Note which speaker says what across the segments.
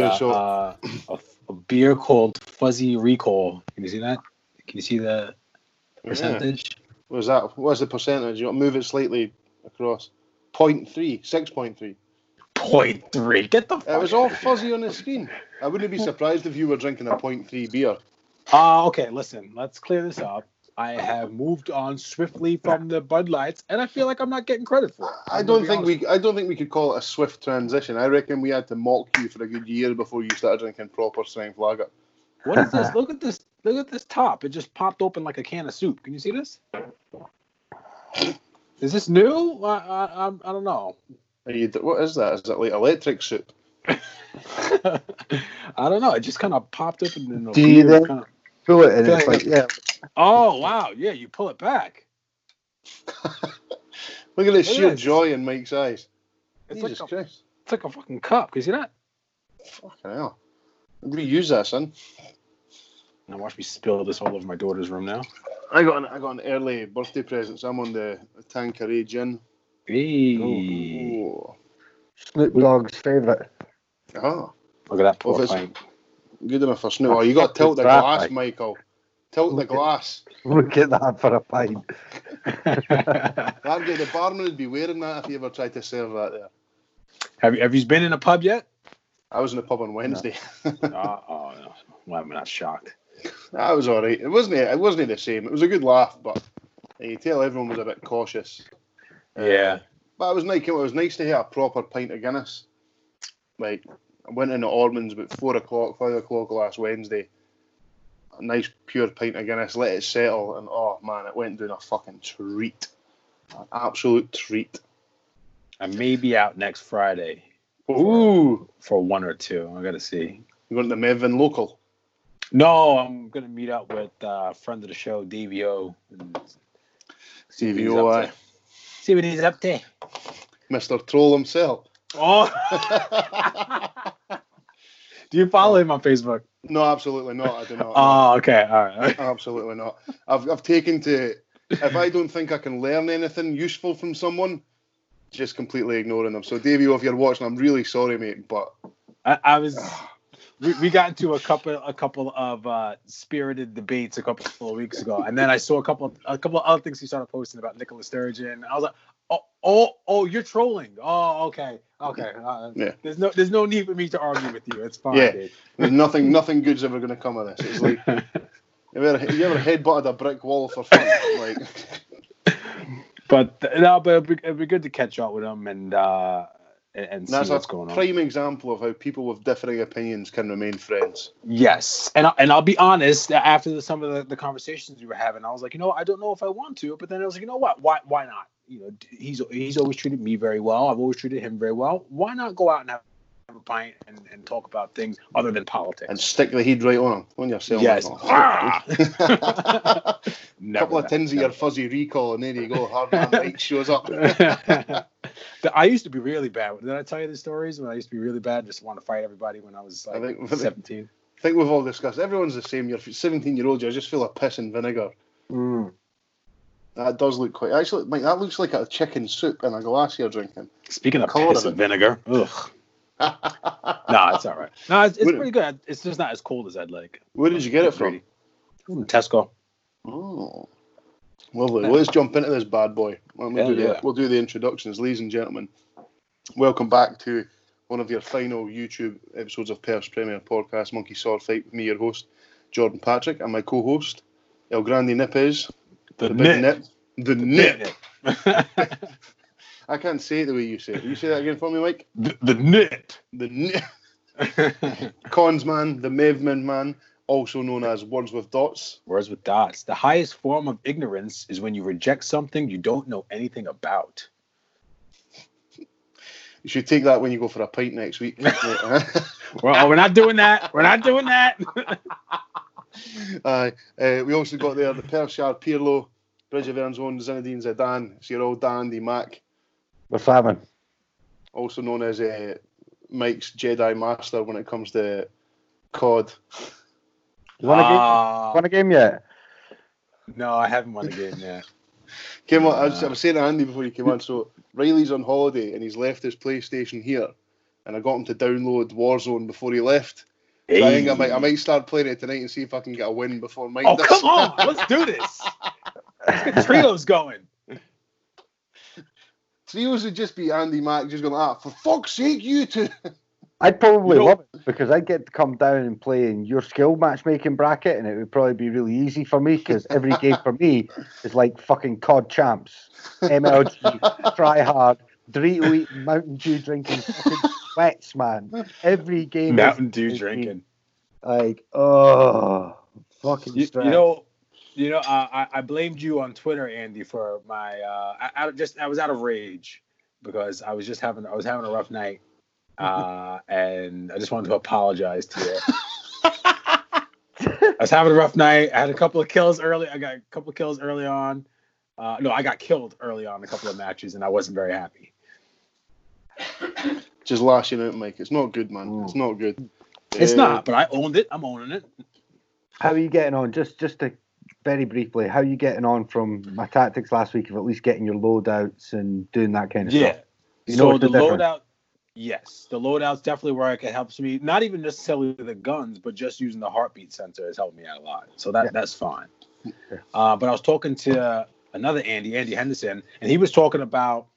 Speaker 1: a,
Speaker 2: so.
Speaker 1: uh, a, a beer called Fuzzy Recall. Can you see that? Can you see the percentage?
Speaker 2: What was that? What's the percentage? You move it slightly across. Point three, six point three.
Speaker 1: Point three. Get the.
Speaker 2: It was all
Speaker 1: out of here.
Speaker 2: fuzzy on the screen. I wouldn't be surprised if you were drinking a point three beer.
Speaker 1: Uh, okay, listen, let's clear this up. I have moved on swiftly from the Bud Lights, and I feel like I'm not getting credit for it.
Speaker 2: I
Speaker 1: I'm
Speaker 2: don't think we. I don't think we could call it a swift transition. I reckon we had to mock you for a good year before you started drinking proper strength lager.
Speaker 1: What is this? Look at this. Look at this top. It just popped open like a can of soup. Can you see this? Is this new? I, I, I'm- don't know.
Speaker 2: Are you, what is that? Is that like electric soup?
Speaker 1: I don't know. It just kind of popped up in a
Speaker 3: Do you
Speaker 1: weird
Speaker 3: then-
Speaker 1: kind of.
Speaker 3: Pull it and
Speaker 1: Feel
Speaker 3: it's
Speaker 1: like-
Speaker 3: like, yeah.
Speaker 1: Oh wow! Yeah, you pull it back.
Speaker 2: Look at this
Speaker 1: Look
Speaker 2: sheer
Speaker 1: at this.
Speaker 2: joy in Mike's eyes.
Speaker 1: It's
Speaker 2: Jesus
Speaker 1: like a,
Speaker 2: Christ.
Speaker 1: it's like a fucking cup. Can you see that?
Speaker 2: Fucking hell. We use that, son.
Speaker 1: Now watch me spill this all over my daughter's room now.
Speaker 2: I got an, I got an early birthday present. So I'm on the, the Tanqueray gin.
Speaker 1: Hey.
Speaker 2: Oh.
Speaker 3: Snoop Dogg's favourite.
Speaker 2: Oh. Ah.
Speaker 1: Look at that poor
Speaker 2: Well, if
Speaker 1: pint.
Speaker 2: Good enough for Snoop. Oh, you got to tilt the
Speaker 3: Fucking
Speaker 2: glass,
Speaker 3: traffic.
Speaker 2: Michael. Tilt the glass.
Speaker 3: Look at that for a pint.
Speaker 2: That guy, the barman would be wearing that if he ever tried to serve that there.
Speaker 1: have you have you been in a pub yet?
Speaker 2: I was in a pub on Wednesday.
Speaker 1: uh, oh no. Well, I'm not shocked.
Speaker 2: that was all right. It wasn't. It wasn't the same. It was a good laugh, but you tell everyone was a bit cautious. Uh,
Speaker 1: Yeah.
Speaker 2: But it was nice. It was nice to have a proper pint of Guinness. Like I went into Ormonds about four o'clock, five o'clock last Wednesday. A nice pure pint of Guinness, let it settle, and oh man, it went down a fucking treat, an absolute treat.
Speaker 1: I may be out next Friday
Speaker 2: Ooh,
Speaker 1: for one or two. I gotta see.
Speaker 2: you going to the Mevin local?
Speaker 1: No, I'm gonna meet up with uh, a friend of the show, DVO. O. and See what he's up to. See what he's up to.
Speaker 2: Mister Troll himself.
Speaker 1: Oh, do you follow him on Facebook?
Speaker 2: no, absolutely not. I do not.
Speaker 1: Oh, okay, all right.
Speaker 2: Absolutely not. I've I've taken to if I don't think I can learn anything useful from someone, just completely ignoring them. So Davey, if you're watching, I'm really sorry, mate, but
Speaker 1: I, I was. We, we got into a couple a couple of uh, spirited debates a couple of weeks ago, and then I saw a couple a couple of other things he started posting about Nicola Sturgeon. I was like, oh oh oh, you're trolling. Oh okay okay. Uh,
Speaker 2: Yeah.
Speaker 1: There's no there's no need for me to argue with you. It's fine.
Speaker 2: Yeah.
Speaker 1: dude.
Speaker 2: there's nothing nothing good's ever gonna come of this. It's like have you ever, have you ever headbutted a brick wall for fun? Like
Speaker 1: but no, but it'd be, it'd be good to catch up with him and uh and, see
Speaker 2: that's
Speaker 1: what's
Speaker 2: a
Speaker 1: going on.
Speaker 2: prime example of how people with differing opinions can remain friends.
Speaker 1: Yes, and I, and I'll be honest. After the, some of the, the conversations we were having, I was like, you know, I don't know if I want to, but then I was like, you know what? Why why not? You know, he's he's always treated me very well. I've always treated him very well. Why not go out and have a pint and, and talk about things other than politics?
Speaker 2: And stick the head right on on yourself.
Speaker 1: yes.
Speaker 2: a couple of tins of your fuzzy recall, and there you go. Hard man Mike shows up.
Speaker 1: I used to be really bad. Did I tell you the stories when I used to be really bad? Just want to fight everybody when I was
Speaker 2: I
Speaker 1: like
Speaker 2: think-
Speaker 1: 17.
Speaker 2: I think we've all discussed. Everyone's the same. You're 17 year old. You're just full of piss and vinegar.
Speaker 1: Mm.
Speaker 2: That does look quite. Actually, Mike, that looks like a chicken soup in a glass you're drinking.
Speaker 1: Speaking of
Speaker 2: Colour
Speaker 1: piss and vinegar, ugh. no, it's all right. No, it's, it's pretty good. It's just not as cold as I'd like.
Speaker 2: Where did you get it from?
Speaker 1: From Tesco.
Speaker 2: Oh, lovely. Well, let's jump into this bad boy. We'll,
Speaker 1: Hell
Speaker 2: do the,
Speaker 1: yeah.
Speaker 2: we'll do the introductions, ladies and gentlemen. Welcome back to one of your final YouTube episodes of Perth's Premier Podcast, Monkey Sword Fight, with me, your host, Jordan Patrick, and my co-host, El Grande Nip
Speaker 1: The,
Speaker 2: big
Speaker 1: nip.
Speaker 2: nip. The nip. I can't say it the way you say it. Will you say that again for me, Mike?
Speaker 1: the, the nip.
Speaker 2: The nip. Cons man, the Mevman man, also known as Words with Dots.
Speaker 1: Words with dots. The highest form of ignorance is when you reject something you don't know anything about.
Speaker 2: You should take that when you go for a pint next week.
Speaker 1: Well, we're not doing that. We're not doing that.
Speaker 2: Aye. Uh, we also got there the Perthshire Pirlo, Bridge of Earn's own Zinedine Zidane. It's your old dandy Mac,
Speaker 3: We're famine.
Speaker 2: also known as uh, Mike's Jedi Master when it comes to COD.
Speaker 3: You won a game?
Speaker 1: Ah,
Speaker 3: Won a game yet?
Speaker 1: no, I haven't won a game yet.
Speaker 2: Came on, I, was, I was saying to Andy before you came on, so Riley's on holiday and he's left his PlayStation here. and I got him to download Warzone before he left. So I think I might I might start playing it tonight and see if I can get a win before Mike
Speaker 1: Oh
Speaker 2: does.
Speaker 1: come on, let's do this. Let's get trios going.
Speaker 2: Trios would just be Andy Mack just going, ah, for fuck's sake, you two.
Speaker 3: I'd probably
Speaker 1: You know-
Speaker 3: love it because I'd get to come down and play in your skill matchmaking bracket, and it would probably be really easy for me because every game for me is like fucking COD champs, MLG, try hard, Dorito eating, Mountain Dew drinking, fucking sweats, man. Every game.
Speaker 1: Mountain Dew drinking.
Speaker 3: Like, oh, fucking
Speaker 1: You, you know, you know, uh, I, I blamed you on Twitter, Andy, for my. Uh, I, I just I was out of rage because I was just having I was having a rough night, uh, and I just wanted to apologize to you. I was having a rough night. I had a couple of kills early. I got a couple of kills early on. Uh, no, I got killed early on a couple of matches, and I wasn't very happy.
Speaker 2: Just lashing out, Mike. It's not good, man. It's not good.
Speaker 1: It's
Speaker 2: Uh,
Speaker 1: not, but I owned it. I'm owning it.
Speaker 3: How are you getting on? Just, just to very briefly, how are you getting on from my tactics last week of at least getting your loadouts and doing that kind of
Speaker 1: Yeah.
Speaker 3: stuff? You
Speaker 1: so the
Speaker 3: the
Speaker 1: loadout, yes, the loadout's definitely where it helps me. Not even necessarily the guns, but just using the heartbeat sensor has helped me out a lot. So that
Speaker 3: Yeah.
Speaker 1: that's fine. Uh, but I was talking to another Andy, Andy Henderson, and he was talking about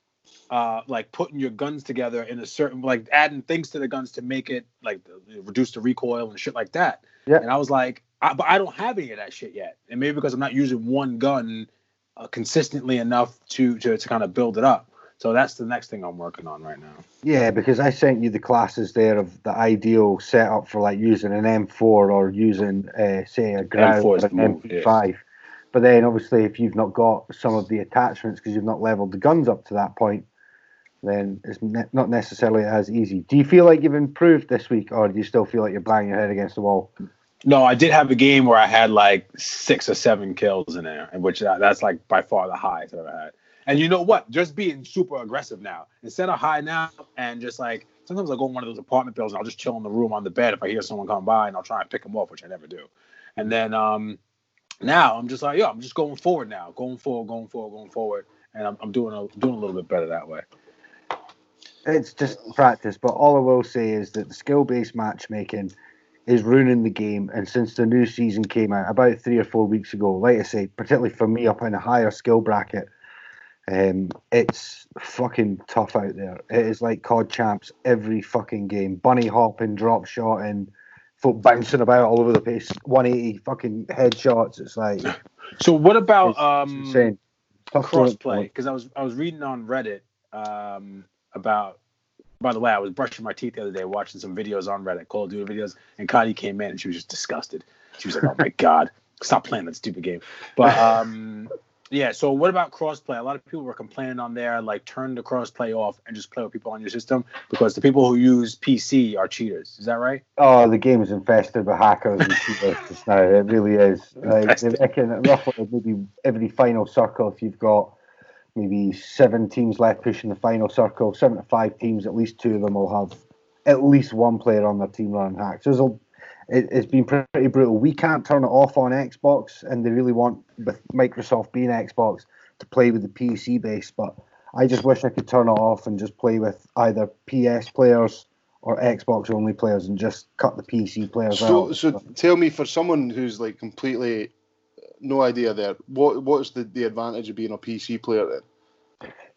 Speaker 1: uh, like putting your guns together in a certain like adding things to the guns to make it like reduce the recoil and shit like that.
Speaker 3: Yeah.
Speaker 1: And I was like, I, but I don't have any of that shit yet, and maybe because I'm not using one gun uh, consistently enough to to to kind of build it up. So that's the next thing I'm working on right now.
Speaker 3: Yeah, because I sent you the classes there of the ideal setup for like using an M4 or using, uh, say, a ground
Speaker 1: M4 is
Speaker 3: or an
Speaker 1: move,
Speaker 3: MP5. But then, obviously, if you've not got some of the attachments because you've not leveled the guns up to that point, then it's ne- not necessarily as easy. Do you feel like you've improved this week, or do you still feel like you're banging your head against the wall?
Speaker 1: No, I did have a game where I had like six or seven kills in there, and which uh, that's like by far the highest I've ever had. And you know what? Just being super aggressive now instead of high now and just like sometimes I go in one of those apartment buildings and I'll just chill in the room on the bed if I hear someone come by and I'll try and pick them off, which I never do. And then um now I'm just like, yo, I'm just going forward now, going forward, going forward, going forward, and I'm, I'm doing a doing a little bit better that way.
Speaker 3: It's just practice, but all I will say is that the skill-based matchmaking is ruining the game. And since the new season came out about three or four weeks ago, like I say, particularly for me up in a higher skill bracket, um, it's fucking tough out there. It is like COD champs every fucking game, bunny hopping, drop shotting, folk bouncing about all over the place, 180 fucking headshots. It's like
Speaker 1: So what about
Speaker 3: it's
Speaker 1: um
Speaker 3: insane. Tough to look
Speaker 1: crossplay because I was I was reading on Reddit um, about. By the way, I was brushing my teeth the other day, watching some videos on Reddit, Call of Duty videos, and Connie came in and she was just disgusted. She was like, "Oh my god, stop playing that stupid game." But um, yeah, so what about crossplay? A lot of people were complaining on there, like turn the crossplay off and just play with people on your system because the people who use PC are cheaters. Is that right?
Speaker 3: Oh, the game is infested with hackers and cheaters just now. It really is. Like,
Speaker 1: Infested.
Speaker 3: reckon roughly maybe every final circle, if you've got maybe seven teams left pushing the final circle, seven to five teams, at least two of them will have at least one player on their team running hacks. There's a, it, it's been pretty brutal. We can't turn it off on Xbox, and they really want, with Microsoft being Xbox, to play with the PC base. But I just wish I could turn it off and just play with either PS players or Xbox only players and just cut the PC players
Speaker 2: So,
Speaker 3: out.
Speaker 2: so tell me, for someone who's like completely uh, no idea there, what what's the, the advantage of being a PC player then?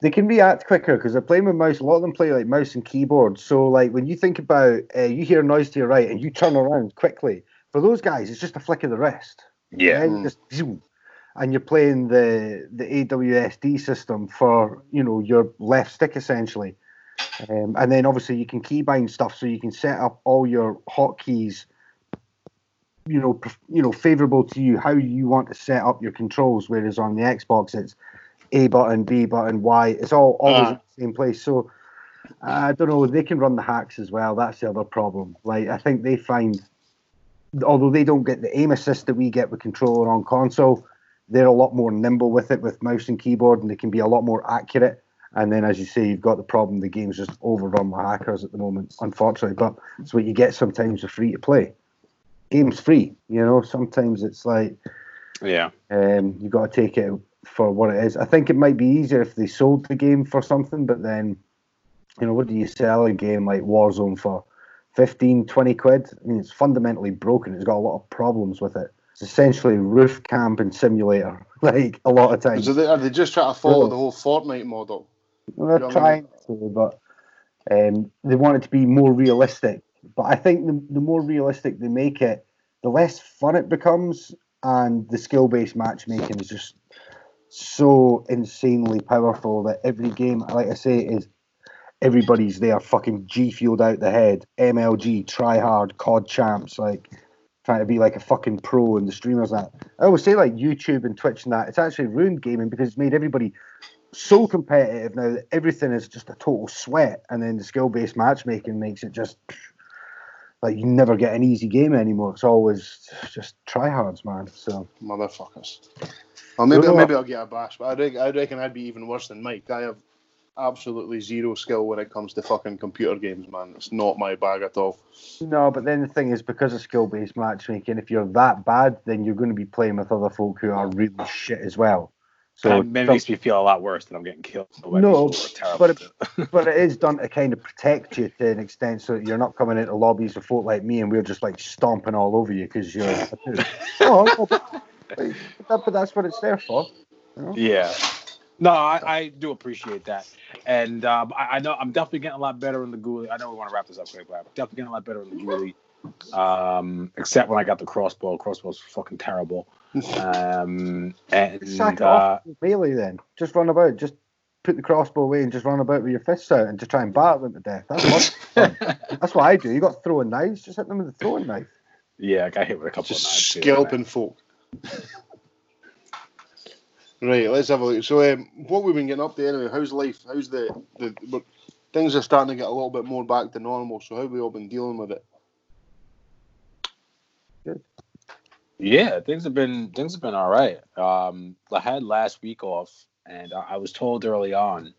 Speaker 3: They can react quicker because they're playing with mouse. A lot of them play like mouse and keyboard. So, like when you think about, uh, you hear a noise to your right and you turn around quickly. For those guys, it's just a flick of the wrist.
Speaker 1: Yeah.
Speaker 3: you just zoom, and you're playing the the AWSD system for you know your left stick essentially, um, and then obviously you can keybind stuff so you can set up all your hotkeys. You know, you know, favorable to you how you want to set up your controls. Whereas on the Xbox, it's A button, B button, Y. It's all always
Speaker 1: Ah.
Speaker 3: in the same place. So I don't know. They can run the hacks as well. That's the other problem. Like I think they find although they don't get the aim assist that we get with controller on console, they're a lot more nimble with it with mouse and keyboard, and they can be a lot more accurate. And then, as you say, you've got the problem the game's just overrun with hackers at the moment, unfortunately. But it's what you get sometimes with free to play. Game's free, you know. Sometimes it's like
Speaker 1: Yeah.
Speaker 3: um, you've got to take it for what it is. I think it might be easier if they sold the game for something, but then you know, what do you sell a game like Warzone for? 15, 20 quid? I mean, it's fundamentally broken. It's got a lot of problems with it. It's essentially roof camp and simulator, like a lot of times.
Speaker 2: So they, are they just trying to follow the whole Fortnite model?
Speaker 3: Well, they're
Speaker 2: what I
Speaker 3: trying to, but um, they want it to be more realistic. But I think the, the more realistic they make it, the less fun it becomes, and the skill based matchmaking is just so insanely powerful that every game, like I say, is everybody's there, fucking G Fueled out the head, MLG, try hard, COD champs, like trying to be like a fucking pro and the streamers that. I always say like YouTube and Twitch and that, it's actually ruined gaming because it's made everybody so competitive now that everything is just a total sweat, and then the skill based matchmaking makes it just like you never get an easy game anymore. It's always just tryhards, man. So
Speaker 2: Motherfuckers. Well, maybe
Speaker 3: No, no,
Speaker 2: maybe I'll get a bash, but I reckon, I reckon I'd be even worse than Mike. I have absolutely zero skill when it comes to fucking computer games, man. It's not my bag at all.
Speaker 3: no, but then the thing is, because of skill based matchmaking, if you're that bad, then you're going to be playing with other folk who are really shit as well. So
Speaker 1: So it makes me feel a lot worse that I'm getting killed. by
Speaker 3: No,
Speaker 1: people who
Speaker 3: but
Speaker 1: it.
Speaker 3: but it is done to kind of protect you to an extent so that you're not coming into lobbies with folk like me and we're just like stomping all over you because you're a dude. no, no, but, but, that, but that's what it's there for.
Speaker 1: Yeah. No, I, I do appreciate that, and um, I, I know I'm definitely getting a lot better in the ghoulie. I know we want to wrap this up quick, but I'm definitely getting a lot better in the ghoulie. Um, except when I got the crossbow. Crossbow's fucking terrible. Um, and
Speaker 3: Sack it
Speaker 1: uh,
Speaker 3: off with melee then. Just run about. Just put the crossbow away and just run about with your fists out and just try and battle them to death. That's what, that's what I do. You got throwing knives, just hit them with a throwing knife.
Speaker 1: yeah, I got hit with a couple
Speaker 2: Just
Speaker 1: of knives. too,
Speaker 2: scalping folk. right, let's have a look. So, um, what we've been getting up to anyway? How's life? How's the the we're- things are starting to get a little bit more back to normal? So, how have we all been dealing with it?
Speaker 1: Yeah, things have been things have been all right. Um, I had last week off, and I, I was told early on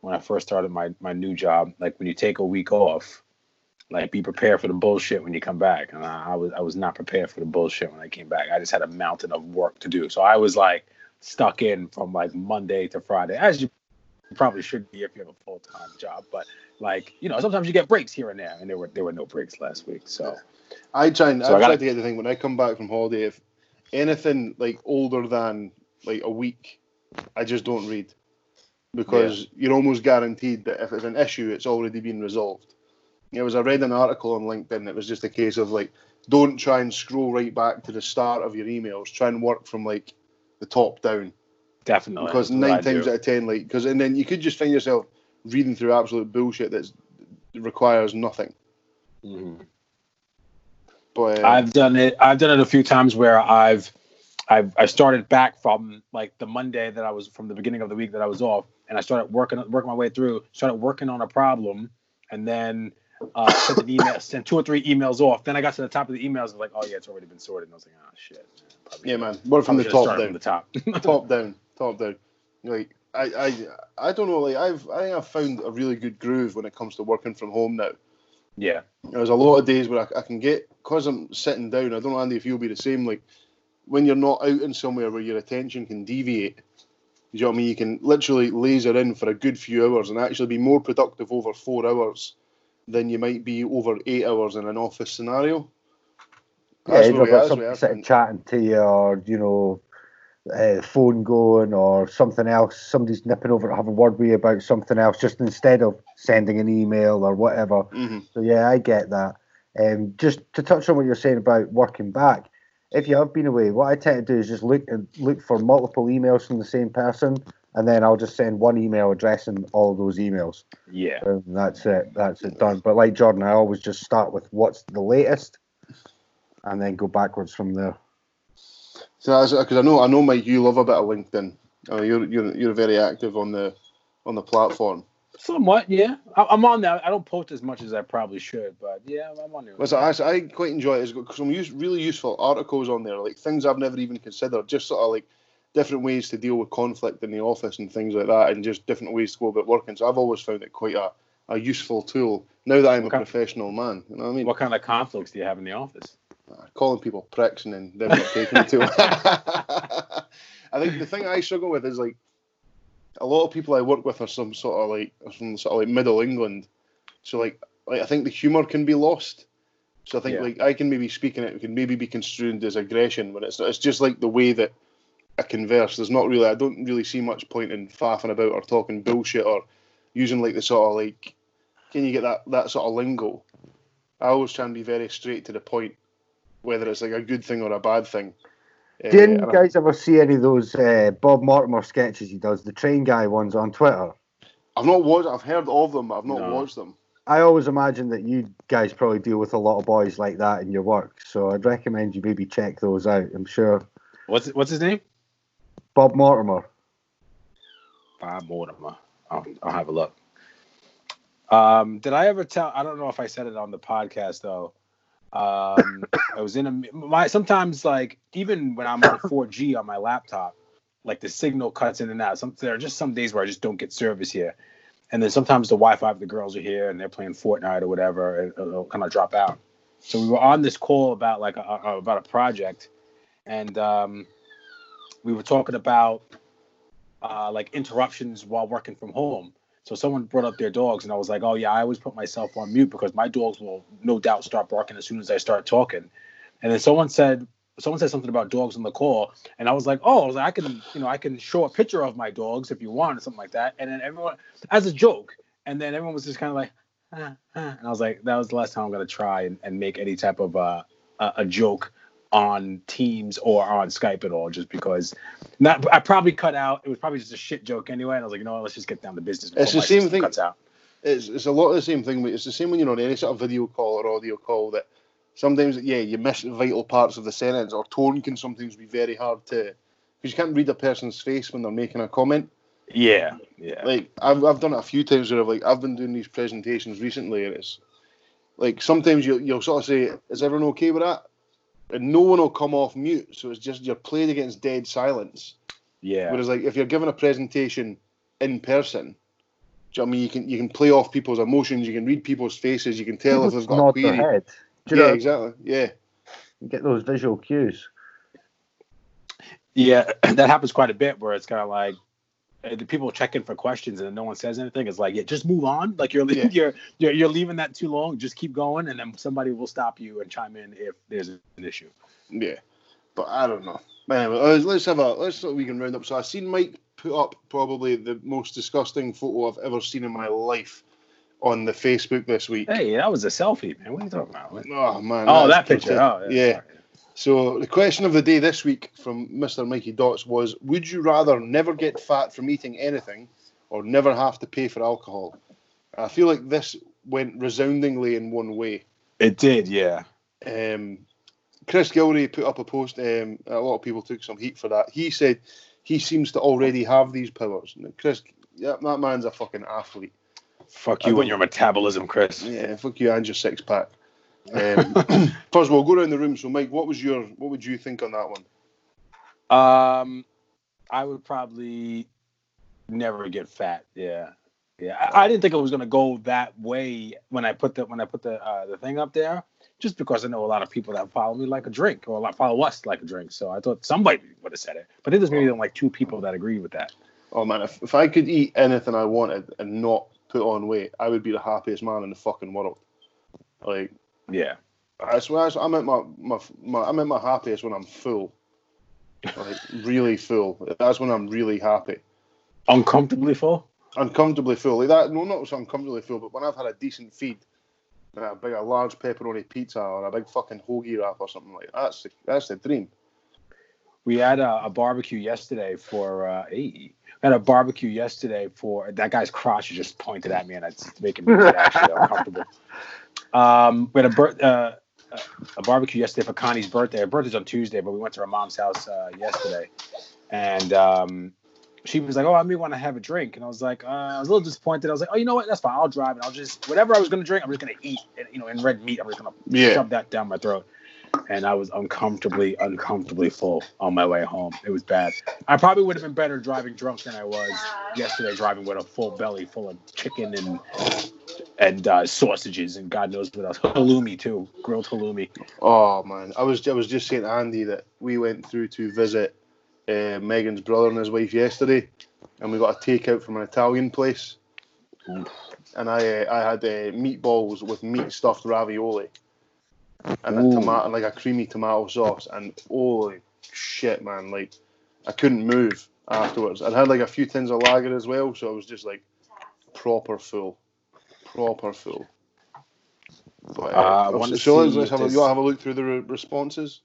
Speaker 1: when I first started my my new job, like when you take a week off, like be prepared for the bullshit when you come back. And I, I was I was not prepared for the bullshit when I came back. I just had a mountain of work to do, so I was like stuck in from like Monday to Friday, as you probably should be if you have a full time job. But like you know, sometimes you get breaks here and there, and there were there were no breaks last week. So
Speaker 2: I try and
Speaker 1: So I
Speaker 2: I, try to get the thing when I come back from holiday. If anything like older than like a week, I just don't read because you're almost guaranteed that if it's an issue, it's already been resolved. It was I read an article on LinkedIn. It was just a case of like, don't try and scroll right back to the start of your emails. Try and work from like the top down
Speaker 1: definitely
Speaker 2: because nine times out of ten, like, because and then you could just find yourself reading through absolute bullshit that requires nothing.
Speaker 1: Mhm.
Speaker 2: But
Speaker 1: I've done it. I've done it a few times where I've, I've, I started back from like the Monday that I was from the beginning of the week that I was off, and I started working working my way through. Started working on a problem, and then uh, sent an email, sent two or three emails off. Then I got to the top of the emails, and was like, oh yeah, it's already been sorted. And I was like, oh shit. Probably
Speaker 2: yeah, man, work from the top down.
Speaker 1: From the top.
Speaker 2: top down, top down. Like I, I, I don't know. Like I've, I think I've found a really good groove when it comes to working from home now.
Speaker 1: Yeah.
Speaker 2: There's a lot of days where I, I can get because I'm sitting down. I don't know, Andy, if you'll be the same. Like when you're not out in somewhere where your attention can deviate. You know what I mean? You can literally laser in for a good few hours and actually be more productive over four hours than you might be over eight hours in an office scenario.
Speaker 3: Yeah,
Speaker 2: That's
Speaker 3: you've
Speaker 2: what we-
Speaker 3: got
Speaker 2: that's what
Speaker 3: somebody sitting chatting to you, or you know, uh, phone going, or something else. Somebody's nipping over to have a word with you about something else, just instead of sending an email or whatever.
Speaker 2: Mhm.
Speaker 3: So yeah, I get that. Um, just to touch on what you're saying about working back, if you have been away, what I tend to do is just look and look for multiple emails from the same person, and then I'll just send one email addressing all those emails.
Speaker 1: Yeah.
Speaker 3: And that's it. That's it done. But like Jordan, I always just start with what's the latest, and then go backwards from there.
Speaker 2: So because I know I know Mike, you love a bit of LinkedIn. Uh, you're you're you're very active on the on the platform.
Speaker 1: Somewhat. Yeah. I, I'm on there. I don't post as much as I probably should, but yeah, I'm on there.
Speaker 2: Listen, I, I quite enjoy it. It's got some use, really useful articles on there, like things I've never even considered. Just sort of like different ways to deal with conflict in the office and things like that, and just different ways to go about working. So I've always found it quite a, a useful tool. Now that I'm
Speaker 1: Okay.
Speaker 2: a professional man, you know what I mean?
Speaker 1: What kind of conflicts do you have in the office?
Speaker 2: Uh, calling people pricks and then them not taking it to. I think the thing I struggle with is like a lot of people I work with are some sort of like from sort of like Middle England, so like like I think the humour can be lost. So I think
Speaker 1: Yeah.
Speaker 2: like I can maybe speak in it, can maybe be construed as aggression, but it's it's just like the way that I converse. There's not really I don't really see much point in faffing about or talking bullshit or using like the sort of like can you get that that sort of lingo? I always try and be very straight to the point, whether it's like a good thing or a bad thing.
Speaker 3: Do
Speaker 2: Uh,
Speaker 3: any
Speaker 2: and
Speaker 3: you guys ever see any of those uh, Bob Mortimer sketches he does, the train guy ones on Twitter?
Speaker 2: I've not watched. I've heard of them, but I've not
Speaker 1: No.
Speaker 2: watched them.
Speaker 3: I always imagine that you guys probably deal with a lot of boys like that in your work, so I'd recommend you maybe check those out. I'm sure
Speaker 1: What's what's his name?
Speaker 3: Bob Mortimer.
Speaker 1: Bob Mortimer. I'll, I'll have a look. Um, did I ever tell? I don't know if I said it on the podcast though. Um, I was in a my sometimes like even when I'm on 4G on my laptop, like the signal cuts in and out. Some there are just some days where I just don't get service here, and then sometimes the Wi-Fi of the girls are here and they're playing Fortnite or whatever, and it'll kind of drop out. So we were on this call about like a, a- about a project, and um, we were talking about uh, like interruptions while working from home. So someone brought up their dogs, and I was like, "Oh yeah, I always put myself on mute because my dogs will no doubt start barking as soon as I start talking." And then someone said, someone said something about dogs on the call, and I was like, "Oh, I, was like, I can, you know, I can show a picture of my dogs if you want, or something like that." And then everyone, as a joke, and then everyone was just kind of like, ah, ah. and I was like, "That was the last time I'm gonna try and, and make any type of uh, a, a joke on Teams or on Skype at all, just because not I probably cut out. It was probably just a shit joke anyway. And I was like, you know what, let's just get down to business.
Speaker 2: It's the same thing-
Speaker 1: Cuts out.
Speaker 2: It's it's a lot of the same thing. but It's the same when you're on any sort of video call or audio call that sometimes yeah you miss vital parts of the sentence or tone can sometimes be very hard to because you can't read a person's face when they're making a comment.
Speaker 1: Yeah, yeah,
Speaker 2: Like I've I've done it a few times where I've like I've been doing these presentations recently and it's like sometimes you'll you'll sort of say is everyone okay with that and no one will come off mute so it's just you're played against dead silence.
Speaker 1: yeah.
Speaker 2: Whereas like if you're giving a presentation in person, do you know what I mean you can you can play off people's emotions, you can read people's faces, you can tell if
Speaker 3: People
Speaker 2: they've got a
Speaker 3: nod their
Speaker 2: query.
Speaker 3: head. Do you
Speaker 2: Yeah,
Speaker 3: know,
Speaker 2: exactly. Yeah.
Speaker 3: You get those visual cues.
Speaker 1: Yeah, that happens quite a bit where it's kind of like the people check in for questions and then no one says anything. It's like, yeah, just move on. Like you're
Speaker 2: Yeah.
Speaker 1: you're, you're you're leaving that too long. Just keep going, and then somebody will stop you and chime in if there's an issue.
Speaker 2: Yeah. But I don't know. Anyway, let's- let's have a let's we can round up. So i've seen Mike put up probably the most disgusting photo I've ever seen in my life on the Facebook this week.
Speaker 1: Hey, that was a selfie, man. What are you talking about?
Speaker 2: Oh man.
Speaker 1: Oh, that
Speaker 2: is
Speaker 1: picture. Oh, yeah.
Speaker 2: yeah. So the question of the day this week from Mr. Mikey Dots was: Would you rather never get fat from eating anything, or never have to pay for alcohol? I feel like this went resoundingly in one way.
Speaker 1: It did, yeah.
Speaker 2: Um, Chris Gilray put up a post. Um, a lot of people took some heat for that. He said he seems to already have these powers. And Chris, yeah, that man's a fucking athlete.
Speaker 1: Fuck you and your metabolism, Chris.
Speaker 2: Yeah, fuck you and your six pack. Um, first of all, go around the room. So, Mike, what was your, what would you think on that one?
Speaker 1: Um, I would probably never get fat. Yeah, yeah. I, I didn't think it was gonna go that way when I put the when I put the uh, the thing up there, just because I know a lot of people that follow me like a drink or like follow us like a drink. So I thought somebody would have said it, but I think there's maybe like two people that agree with that.
Speaker 2: Oh man, if, if I could eat anything I wanted and not put on weight, I would be the happiest man in the fucking world. Like,
Speaker 1: Yeah,
Speaker 2: I swear, I'm at my, my, my I'm at my happiest when I'm full. Like, really full. That's when I'm really happy.
Speaker 1: uncomfortably full.
Speaker 2: Uncomfortably full. Like that, no, not so uncomfortably full, but when I've had a decent feed, a big, a large pepperoni pizza or a big fucking hoagie wrap or something like that, that's the, that's the dream.
Speaker 1: We had a, a barbecue yesterday for uh, hey, we had a barbecue yesterday for that guy's crotch just pointed at me and it's making me actually uncomfortable. Um, we had a, bir- uh, a barbecue yesterday for Connie's birthday. Her birthday's on Tuesday, but we went to her mom's house uh, yesterday, and um, she was like, "Oh, I may want to have a drink," and I was like, uh, I was a little disappointed. I was like, "Oh, you know what? That's fine. I'll drive, and I'll just whatever I was gonna drink, I'm just gonna eat. And, you know, in red meat, I'm just gonna
Speaker 2: Yeah.
Speaker 1: shove that down my throat." And I was uncomfortably, uncomfortably full on my way home. It was bad. I probably would have been better driving drunk than I was yesterday, driving with a full belly full of chicken and and uh, sausages and God knows what else. Halloumi too, grilled halloumi.
Speaker 2: Oh man, I was I was just saying to Andy that we went through to visit uh, Megan's brother and his wife yesterday, and we got a takeout from an Italian place. And I uh, I had uh, meatballs with meat stuffed ravioli, and a
Speaker 1: Ooh.
Speaker 2: tomato like a creamy tomato sauce. And holy shit, man! Like I couldn't move afterwards. I'd had like a few tins of lager as well, so I was just like proper full, proper full. But,
Speaker 1: Uh, I
Speaker 2: so-
Speaker 1: wanna
Speaker 2: so let's have a, you want to have a look through the re- responses.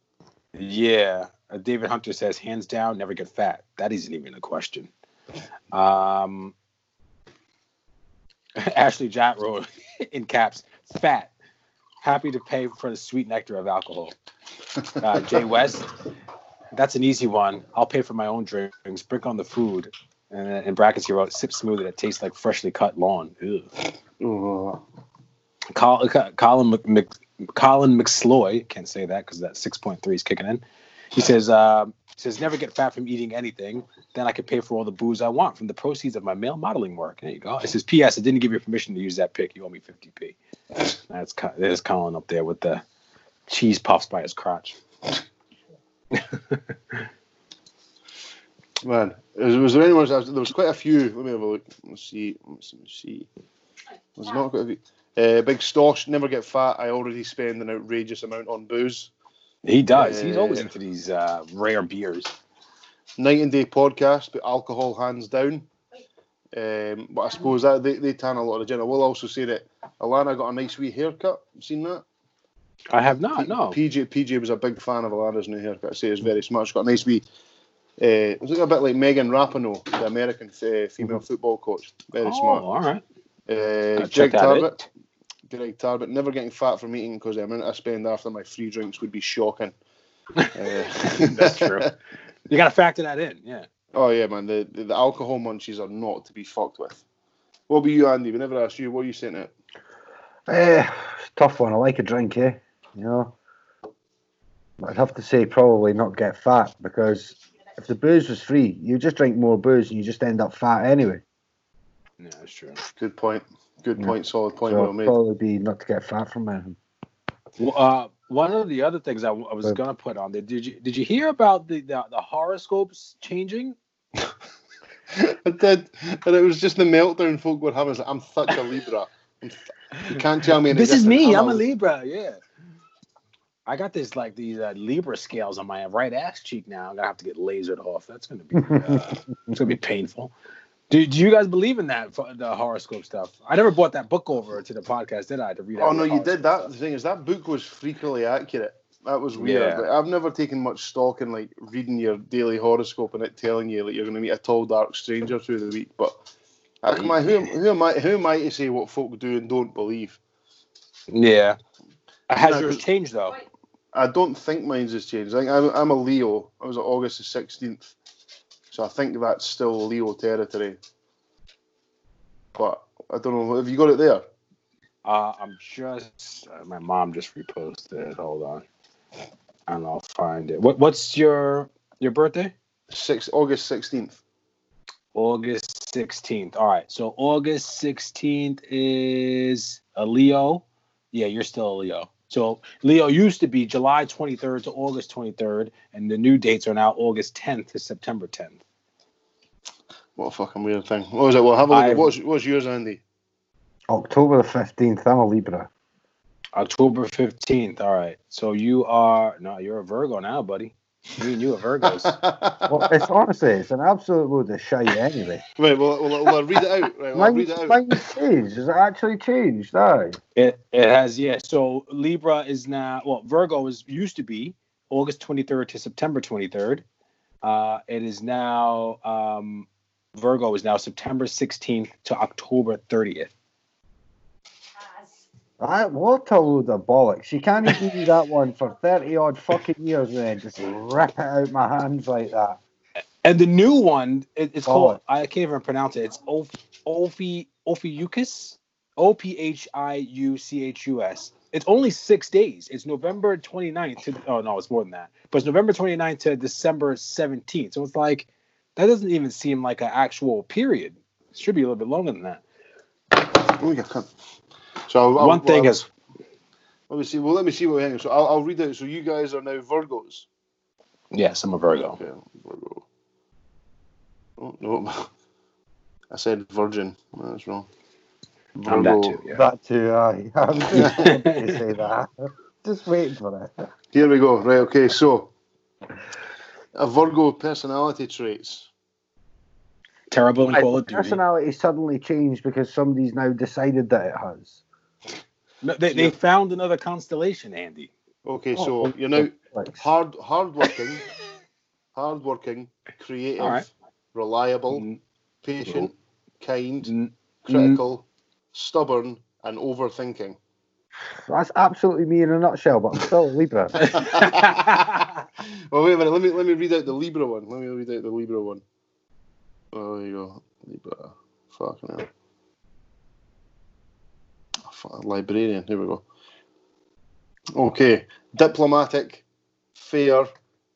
Speaker 1: Yeah. Uh, David Hunter says, hands down, never get fat. That isn't even a question. Um, Ashley Jat wrote in caps, fat. Happy to pay for the sweet nectar of alcohol. Uh, Jay West, that's an easy one. I'll pay for my own drinks. Brick on the food. And then in brackets, he wrote, sip smoothie that tastes like freshly cut lawn. Ugh.
Speaker 2: Oh,
Speaker 1: Colin Mc, Mc, Colin McSloy can't say that because that 6.3 is kicking in. He says, uh, he says never get fat from eating anything. Then I can pay for all the booze I want from the proceeds of my male modeling work. There you go. It says, P.S. I didn't give you permission to use that pic. You owe me 50p. That's there's Colin up there with the cheese puffs by his crotch.
Speaker 2: man, was, was there anyone? else? There was quite a few. Let me have a look. Let's see. Let's see. There's not quite a few. Uh, Big Stosh, never get fat. I already spend an outrageous amount on booze.
Speaker 1: He does. He's always
Speaker 2: Uh,
Speaker 1: into these uh, rare beers.
Speaker 2: Night and day podcast, but alcohol hands down. Um, but I suppose that they, they tan a lot of gin. I will also say that Alana got a nice wee haircut. Seen that?
Speaker 1: I have not. No.
Speaker 2: PJ PJ was a big fan of Alana's new haircut. I say it's very smart. She's got a nice wee. Uh, it was like a bit like Megan Rapinoe, the American uh, female football coach. Very
Speaker 1: oh,
Speaker 2: smart.
Speaker 1: all right.
Speaker 2: Uh,
Speaker 1: Gotta
Speaker 2: Greg
Speaker 1: that
Speaker 2: Tarbert. Greg Tarbert, never getting fat from eating because the amount I spend after my free drinks would be shocking. Uh,
Speaker 1: That's true. You got to factor that in. Yeah.
Speaker 2: Oh yeah, man. The, the the alcohol munchies are not to be fucked with. What about you, Andy? We never asked you. What are you saying? It.
Speaker 3: Eh, tough one. I like a drink, eh? You know, I'd have to say probably not get fat because if the booze was free, you just drink more booze and you just end up fat anyway.
Speaker 1: Yeah, that's true.
Speaker 2: Good point. Good
Speaker 3: Yeah.
Speaker 2: point. Solid point.
Speaker 3: so
Speaker 2: well
Speaker 3: it'd
Speaker 2: made.
Speaker 3: probably be not to get fat from anything.
Speaker 1: Well, uh, one of the other things I, w- I was
Speaker 3: Uh,
Speaker 1: gonna put on there. Did you did you hear about the the, the horoscopes changing?
Speaker 2: I did, and it was just the meltdown folk were having. It's like, I'm such a Libra. You can't tell me.
Speaker 1: This is
Speaker 2: different.
Speaker 1: me. I'm a Libra. Yeah. I got this like these uh, Libra scales on my right ass cheek now. I'm gonna have to get lasered off. That's gonna be uh, it's gonna be painful. Do, do you guys believe in that the horoscope stuff? I never bought that book over to the podcast, did I? To read.
Speaker 2: Oh no, you did that.
Speaker 1: stuff?
Speaker 2: The thing is, that book was freakily accurate. That was weird.
Speaker 1: Yeah.
Speaker 2: Like, I've never taken much stock in like reading your daily horoscope and it telling you like you're going to meet a tall, dark stranger through the week. But come on, who, am- who am I? Who am I to say what folk do and don't believe?
Speaker 1: Yeah. Has
Speaker 2: No,
Speaker 1: yours
Speaker 2: 'cause-
Speaker 1: changed though?
Speaker 2: I don't think mine's has changed. I think I'm, I'm a Leo. I was at August the sixteenth, so I think that's still Leo territory. But I don't know. Have you got it there?
Speaker 1: Uh, I'm just uh, my mom just reposted it. Hold on, and I'll find it. What What's your your birthday?
Speaker 2: Six August sixteenth.
Speaker 1: August 16th. All right. So August 16th is a Leo. Yeah, you're still a Leo. So Leo used to be July 23rd to August 23rd, and the new dates are now August 10th to September 10th.
Speaker 2: What a fucking weird thing. What was it? Well, have a look.
Speaker 1: I-
Speaker 2: at What's, what's yours, Andy?
Speaker 3: October the 15th, I'm a Libra.
Speaker 1: October 15th. All right. So you are no, you're a Virgo now, buddy. Me and you are Virgos.
Speaker 3: Well, it's honestly, it's an absolute load of shite anyway.
Speaker 2: Right, well, well, well, I'll read it out. Right, well, I'll read it out.
Speaker 3: mine's changed. Has it actually changed? Aye.
Speaker 1: It it has yeah. So Libra is now well Virgo is used to be August 23rd to September 23rd. Uh, it is now um, Virgo is now September 16th to October 30th.
Speaker 3: I, what a load of bollocks. You can't even do that one for 30 odd fucking years and then just rip it out my hands like that.
Speaker 1: And the new one, it, it's
Speaker 3: Oh.
Speaker 1: called I can't even pronounce it. It's Ophi Ophi Ophiuchus, O P H I U C H U S. It's only six days. It's November 29th to oh no, it's more than that. But it's November 29th to December 17th. So it's like that doesn't even seem like an actual period. It should be a little bit longer than that.
Speaker 2: Oh, cunt. So I'll, I'll,
Speaker 1: One thing
Speaker 2: I'll-
Speaker 1: is
Speaker 2: Let me see. Well, let me see what we hang. So I'll, I'll read it. So you guys are now Virgos.
Speaker 1: yes, I'm a Virgo.
Speaker 2: Okay, Virgo. Oh, no. I said virgin. That's wrong.
Speaker 1: I'm that too. Yeah.
Speaker 3: That too, aye. I'm just to say that. Just waiting for it.
Speaker 2: Here we go. Right, okay, so a Virgo personality traits.
Speaker 1: Terrible in
Speaker 3: Right,
Speaker 1: Call of Duty.
Speaker 3: personality suddenly changed because somebody's now decided that it has.
Speaker 1: No, they, they found another constellation, Andy.
Speaker 2: Okay,
Speaker 3: Oh,
Speaker 2: so
Speaker 3: oh,
Speaker 2: you're now
Speaker 3: Like,
Speaker 2: hard hardworking, hardworking, creative,
Speaker 1: All right.
Speaker 2: reliable,
Speaker 1: Mm,
Speaker 2: patient, kind,
Speaker 1: mm,
Speaker 2: critical, stubborn, and overthinking.
Speaker 3: that's absolutely me in a nutshell, but I'm still a Libra.
Speaker 2: well, wait a minute. Let me let me read out the Libra one. Let me read out the Libra one. Oh, there you go. Libra. Fucking hell. Librarian. Here we go. Okay. Diplomatic, fair,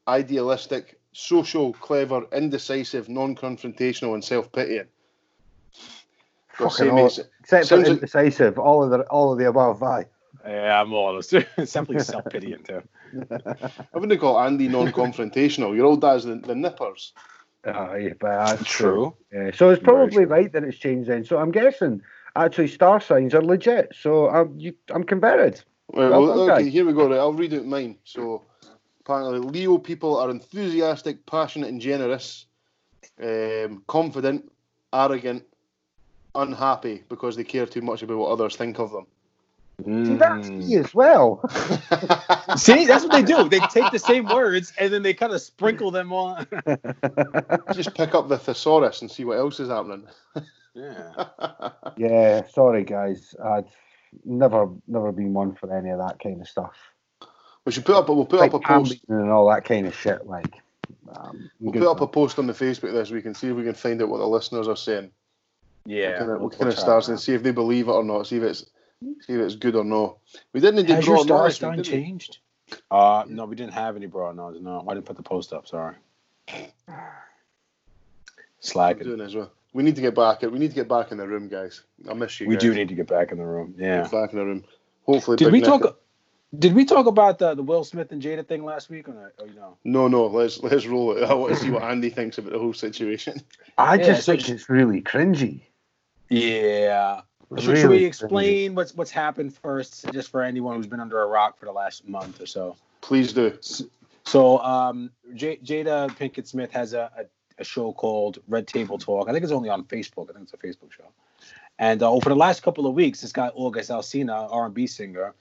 Speaker 2: idealistic, social, clever, indecisive, non-confrontational, and self-pitying. Got
Speaker 3: Fucking all-
Speaker 2: as-
Speaker 3: Except for
Speaker 2: Sounds like-
Speaker 3: indecisive, all of the all of the above, aye.
Speaker 1: yeah, I'm all simply self pitying too.
Speaker 2: I wouldn't call Andy non-confrontational. Your old dad's the, the nippers.
Speaker 3: Aye, but that's
Speaker 1: True.
Speaker 3: Yeah, so it's probably
Speaker 1: true.
Speaker 3: right that it's changed then. So I'm guessing actually star signs are legit. So I'm you, I'm converted.
Speaker 2: Right,
Speaker 3: Well
Speaker 2: well, okay, here we go. Right, I'll read out mine. So, apparently, Leo people are enthusiastic, passionate, and generous, um, confident, arrogant, unhappy because they care too much about what others think of them.
Speaker 3: See, that's me as well.
Speaker 1: See, that's what they do. They take the same words and then they kind of sprinkle them on.
Speaker 2: Just pick up the thesaurus and see what else is happening.
Speaker 1: yeah.
Speaker 3: yeah, sorry guys. I've never never been one for any of that kind of stuff.
Speaker 2: we should put up. A we'll put
Speaker 3: Like
Speaker 2: up a post.
Speaker 3: And all that kind of shit. Like, um,
Speaker 2: We'll put up a post on the Facebook this week and see if we can find out what the listeners are saying.
Speaker 1: Yeah.
Speaker 2: kind of,
Speaker 1: we'll-
Speaker 2: what kind of stars and see if they believe it or not. See if it's see if it's good or not. We didn't do
Speaker 1: Has your
Speaker 2: draw
Speaker 1: star
Speaker 2: last week,
Speaker 1: sign
Speaker 2: we?
Speaker 1: changed? Uh, no, we didn't have any bra nods. No, I didn't put the post up. Sorry.
Speaker 2: I'm
Speaker 1: Slacking.
Speaker 2: doing as well. We need to get back. We need to get back in the room, guys. I miss you.
Speaker 1: We
Speaker 2: guys.
Speaker 1: do need to get back in the room. Yeah.
Speaker 2: Get back in the room. Hopefully,
Speaker 1: Did we
Speaker 2: Nick-
Speaker 1: talk? Did we talk about the, the Will Smith and Jada thing last week or not? Or, you know?
Speaker 2: No, no. Let's let's roll it. I want to see what Andy thinks about the whole situation.
Speaker 3: I
Speaker 1: Yeah,
Speaker 3: just
Speaker 1: so
Speaker 3: think
Speaker 1: sh-
Speaker 3: it's really cringy.
Speaker 1: Yeah. Should,
Speaker 3: Really
Speaker 1: should we
Speaker 3: cringy.
Speaker 1: explain what's what's happened first, just for anyone who's been under a rock for the last month or so?
Speaker 2: Please do.
Speaker 1: So, um, J- Jada Pinkett Smith has a, a, a show called Red Table Talk. I think it's only on Facebook. I think it's a Facebook show. And uh, for the last couple of weeks, this guy August Alsina, R&B singer,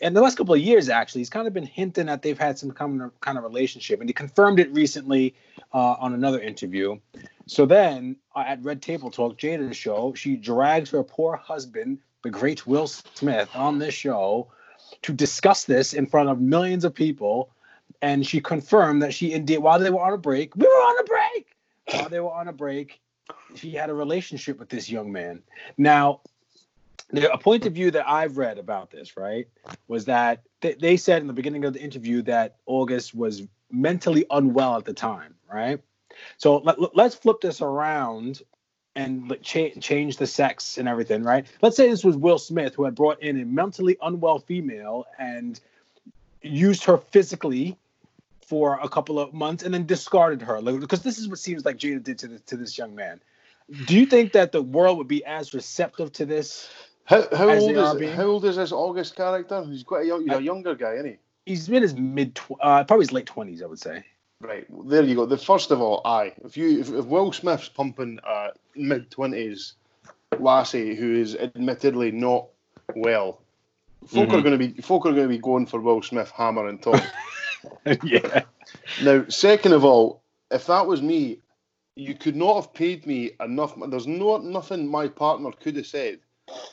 Speaker 1: and the last couple of years actually, he's kind of been hinting that they've had some kind of kind of relationship, and he confirmed it recently uh, on another interview. So then uh, at Red Table Talk, Jada's show, she drags her poor husband, the great Will Smith, on this show to discuss this in front of millions of people. And she confirmed that she indeed, while they were on a break, we were on a break. While they were on a break, she had a relationship with this young man. Now, a point of view that I've read about this, right, was that th- they said in the beginning of the interview that August was mentally unwell at the time, right? So let, let's flip this around and cha- change the sex and everything, right? Let's say this was Will Smith who had brought in a mentally unwell female and used her physically for a couple of months and then discarded her, like, because this is what seems like Jada did to this, to this young man. Do you think that the world would be as receptive to this?
Speaker 2: How, how old is
Speaker 1: being.
Speaker 2: how old is this August character? He's quite a young, he's a younger guy, isn't he?
Speaker 1: He's in his mid, tw- uh, probably his late twenties, I would say.
Speaker 2: Right, there you go. The first of all, aye. If you if, if Will Smith's pumping a mid twenties lassie who is admittedly not well, folk are
Speaker 1: Mhm.
Speaker 2: going to be folk are going to be going for Will Smith hammer and tongue.
Speaker 1: yeah.
Speaker 2: now, second of all, if that was me, you could not have paid me enough. There's no nothing my partner could have said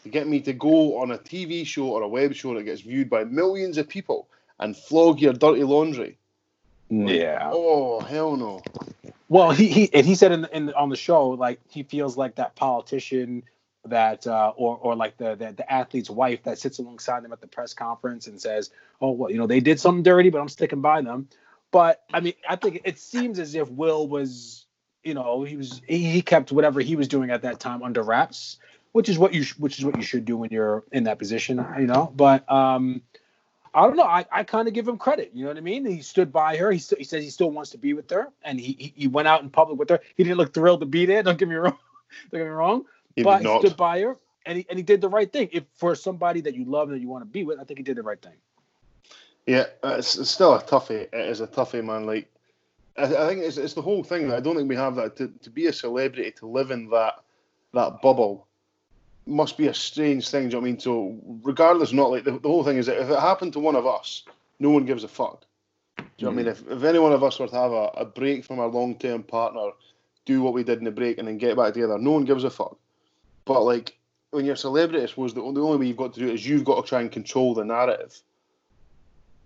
Speaker 2: to get me to go on a TV show or a web show that gets viewed by millions of people and flog your dirty laundry.
Speaker 1: Yeah.
Speaker 2: Oh hell no!
Speaker 1: Well, he he and he said in, in on the show like he feels like that politician that uh, or or like the, the the athlete's wife that sits alongside them at the press conference and says, "Oh, well, you know, they did something dirty, but I'm sticking by them." But I mean, I think it seems as if Will was, you know, he was he, kept whatever he was doing at that time under wraps, which is what you sh- which is what you should do when you're in that position, you know. But um, I don't know. I, I kind of give him credit. You know what I mean? He stood by her. He, st- he says he still wants to be with her, and he, he he went out in public with her. He didn't look thrilled to be there. Don't get me wrong. don't get me wrong.
Speaker 2: He
Speaker 1: but
Speaker 2: did
Speaker 1: he
Speaker 2: not.
Speaker 1: stood by her, and he and he did the right thing. If for somebody that you love and you want to be with, I think he did the right thing.
Speaker 2: Yeah, uh, it's, it's still a toughie. It is a toughie, man. Like, I, I think it's, it's the whole thing. I don't think we have that to, to be a celebrity to live in that that bubble must be a strange thing. Do you know what I mean? So, regardless, not like the, the whole thing is that if it happened to one of us, no one gives a fuck. Do you know what I mean? Mm. If, if any one of us were to have a, a break from our long term partner, do what we did in the break, and then get back together, no one gives a fuck. But like when you're a celebrity, I suppose the, the only way you've got to do it is you've got to try and control the narrative.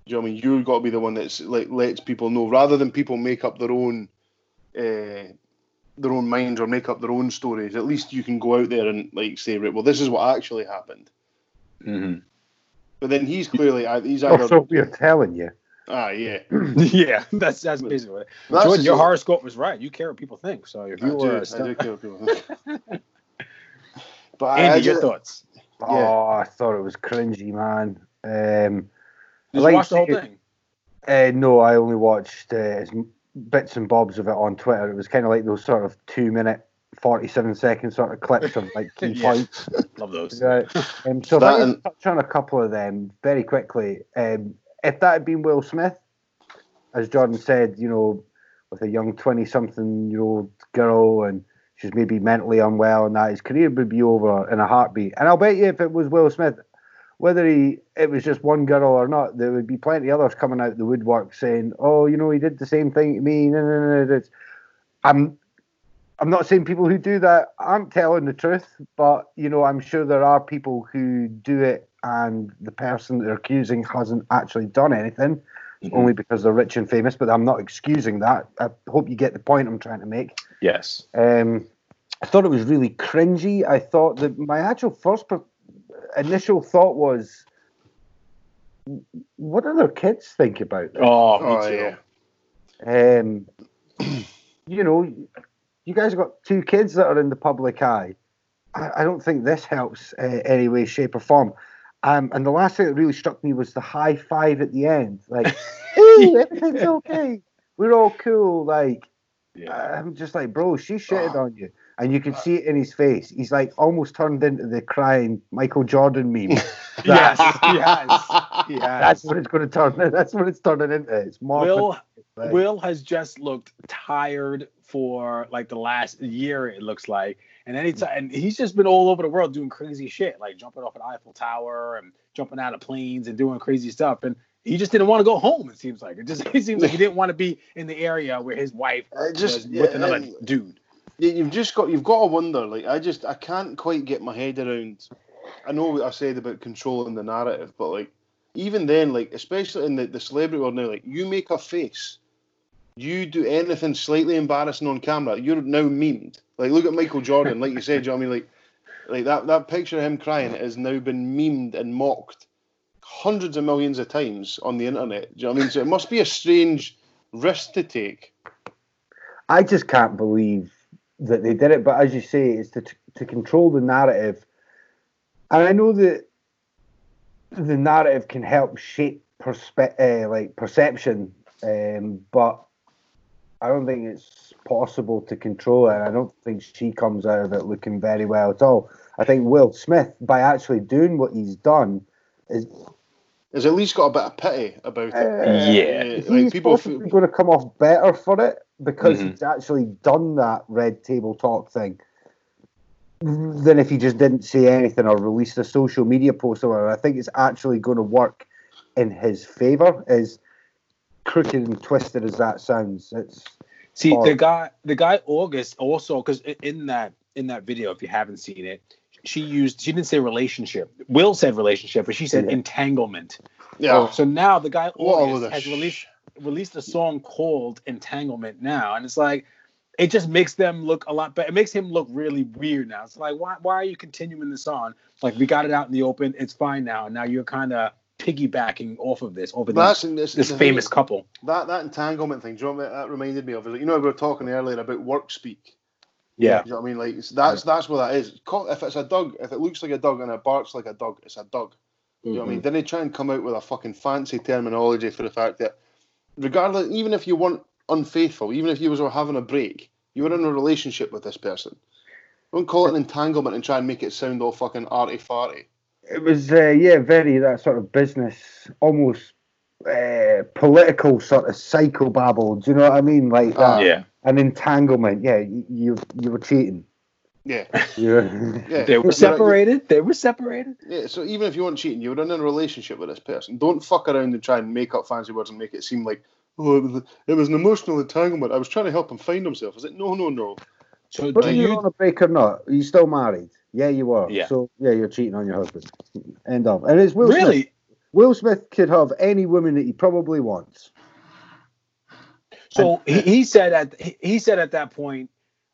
Speaker 2: Do you know what I mean? You've got to be the one that's like lets people know, rather than people make up their own, uh, their own minds or make up their own stories. At least you can go out there and like say, right, well, this is what actually happened.
Speaker 1: Mm-hmm.
Speaker 2: But then he's clearly he's
Speaker 3: Or
Speaker 2: either
Speaker 3: so we're telling you.
Speaker 2: ah yeah.
Speaker 1: yeah, that's that's basically it.
Speaker 2: That's
Speaker 1: Jordan, your horoscope was right. You care what people think. So if
Speaker 2: I
Speaker 1: you
Speaker 2: do,
Speaker 1: were,
Speaker 2: I do care what people think. but I, I
Speaker 1: Andy, your
Speaker 2: just,
Speaker 1: thoughts?
Speaker 3: Oh, I thought it was cringy, man. Um,
Speaker 1: Did
Speaker 3: like
Speaker 1: you watch the whole
Speaker 3: to-
Speaker 1: thing?
Speaker 3: uh, no, I only watched uh, bits and bobs of it on Twitter. It was kind of like those sort of two minute, 47 second sort of clips of like key
Speaker 1: Yeah.
Speaker 3: points.
Speaker 1: Love those.
Speaker 3: Right. Um, so if
Speaker 2: That
Speaker 3: I can
Speaker 2: and-
Speaker 3: touch on a couple of them very quickly. Um, if that had been Will Smith, as Jordan said, you know, with a young 20 something year old girl and she's maybe mentally unwell and that, his career would be over in a heartbeat. And I'll bet you if it was Will Smith, whether he it was just one girl or not, there would be plenty of others coming out the woodwork saying, "Oh, you know, he did the same thing to me." No, no, no, I'm I'm not saying people who do that aren't telling the truth, but you know, I'm sure there are people who do it and the person they're accusing hasn't actually done anything,
Speaker 1: Mhm.
Speaker 3: only because they're rich and famous. But I'm not excusing that. I hope you get the point I'm trying to make.
Speaker 1: Yes.
Speaker 3: Um, I thought it was really cringy. I thought that my actual first per- initial thought was, what do their kids think about this?
Speaker 1: Oh, me
Speaker 2: Oh
Speaker 1: too.
Speaker 2: yeah.
Speaker 3: Um, you know, you guys have got two kids that are in the public eye. I, I don't think this helps uh, any way, shape, or form. Um, and the last thing that really struck me was the high five at the end. Like, hey, everything's okay. We're all cool. Like,
Speaker 1: Yeah.
Speaker 3: I'm just like, bro, she shitted ah. on you. And you can ah. see it in his face. He's like almost turned into the crying Michael Jordan meme.
Speaker 1: yes, he has. He has.
Speaker 3: That's what it's going to turn. That's what it's turning into. It's more.
Speaker 1: Will
Speaker 3: like-
Speaker 1: Will has just looked tired for like the last year. It looks like, and anytime, and he's just been all over the world doing crazy shit, like jumping off an Eiffel Tower and jumping out of planes and doing crazy stuff. And he just didn't want to go home. It seems like it just. It seems like he didn't want to be in the area where his wife
Speaker 2: I just-
Speaker 1: was with
Speaker 2: yeah,
Speaker 1: another
Speaker 2: and-
Speaker 1: dude.
Speaker 2: You've just got you've got to wonder. Like I just I can't quite get my head around. I know what I said about controlling the narrative, but like even then, like especially in the, the celebrity world now, like you make a face, you do anything slightly embarrassing on camera, you're now memed. Like look at Michael Jordan, like you said, you know I mean? Like like that that picture of him crying has now been memed and mocked hundreds of millions of times on the internet. Do you know what I mean? So it must be a strange risk to take.
Speaker 3: I just can't believe that they did it. But as you say, it's to to control the narrative, and I know that the narrative can help shape perspe- uh, like perception, um, but I don't think it's possible to control it. I don't think she comes out of it looking very well at all. I think Will Smith, by actually doing what he's done, is
Speaker 2: Has at least got a bit of pity about it.
Speaker 3: uh,
Speaker 1: Yeah.
Speaker 2: Uh,
Speaker 3: he's
Speaker 2: like people
Speaker 3: possibly
Speaker 2: feel,
Speaker 3: going to come off better for it because
Speaker 1: Mhm.
Speaker 3: he's actually done that red table talk thing than if he just didn't say anything or released a social media post or whatever. I think it's actually going to work in his favour. As crooked and twisted as that sounds, it's
Speaker 1: See
Speaker 3: Or-
Speaker 1: the guy, the guy August also because in that in that video, if you haven't seen it, she used she didn't say relationship. Will said relationship, but she said
Speaker 3: Yeah.
Speaker 1: entanglement.
Speaker 2: Yeah.
Speaker 1: Oh, so now the guy August has released released a song called Entanglement now, and it's like it just makes them look a lot better. It makes him look really weird now. It's like why why are you continuing this on? Like we got it out in the open, it's fine now, now you're kind of piggybacking off of this over this,
Speaker 2: this,
Speaker 1: this
Speaker 2: the thing
Speaker 1: famous couple.
Speaker 2: That that entanglement thing, do you know what that reminded me of? Like, you know we were talking earlier about work speak.
Speaker 1: Yeah.
Speaker 2: You know what I mean? Like that's that's what that is. If it's a dog, if it looks like a dog and it barks like a dog, it's a dog. You know what I mean? Didn't try and come out with a fucking fancy terminology for the fact that, regardless, even if you weren't unfaithful, even if you was having a break, you were in a relationship with this person. Don't call it an entanglement and try and make it sound all fucking arty farty.
Speaker 3: It was, uh, yeah, very that sort of business, almost uh, political sort of psychobabble. Do you know what I mean? Like that,
Speaker 1: Yeah.
Speaker 3: an entanglement. Yeah, you you, you were cheating.
Speaker 2: Yeah,
Speaker 3: You
Speaker 2: yeah.
Speaker 1: They were separated. They were separated.
Speaker 2: Yeah, so even if you weren't cheating, you were in a relationship with this person. Don't fuck around and try and make up fancy words and make it seem like, oh, it was, it was an emotional entanglement. I was trying to help him find himself. I was like, no, no, no.
Speaker 1: So
Speaker 3: Whether
Speaker 1: do
Speaker 3: you're
Speaker 1: you?
Speaker 3: on a break or not, are you still married? Yeah, you are.
Speaker 1: Yeah.
Speaker 3: So yeah, you're cheating on your husband. End of. And it's Will Smith.
Speaker 1: Really?
Speaker 3: Will Smith could have any woman that he probably wants.
Speaker 1: So he, he said at he, he said at that point,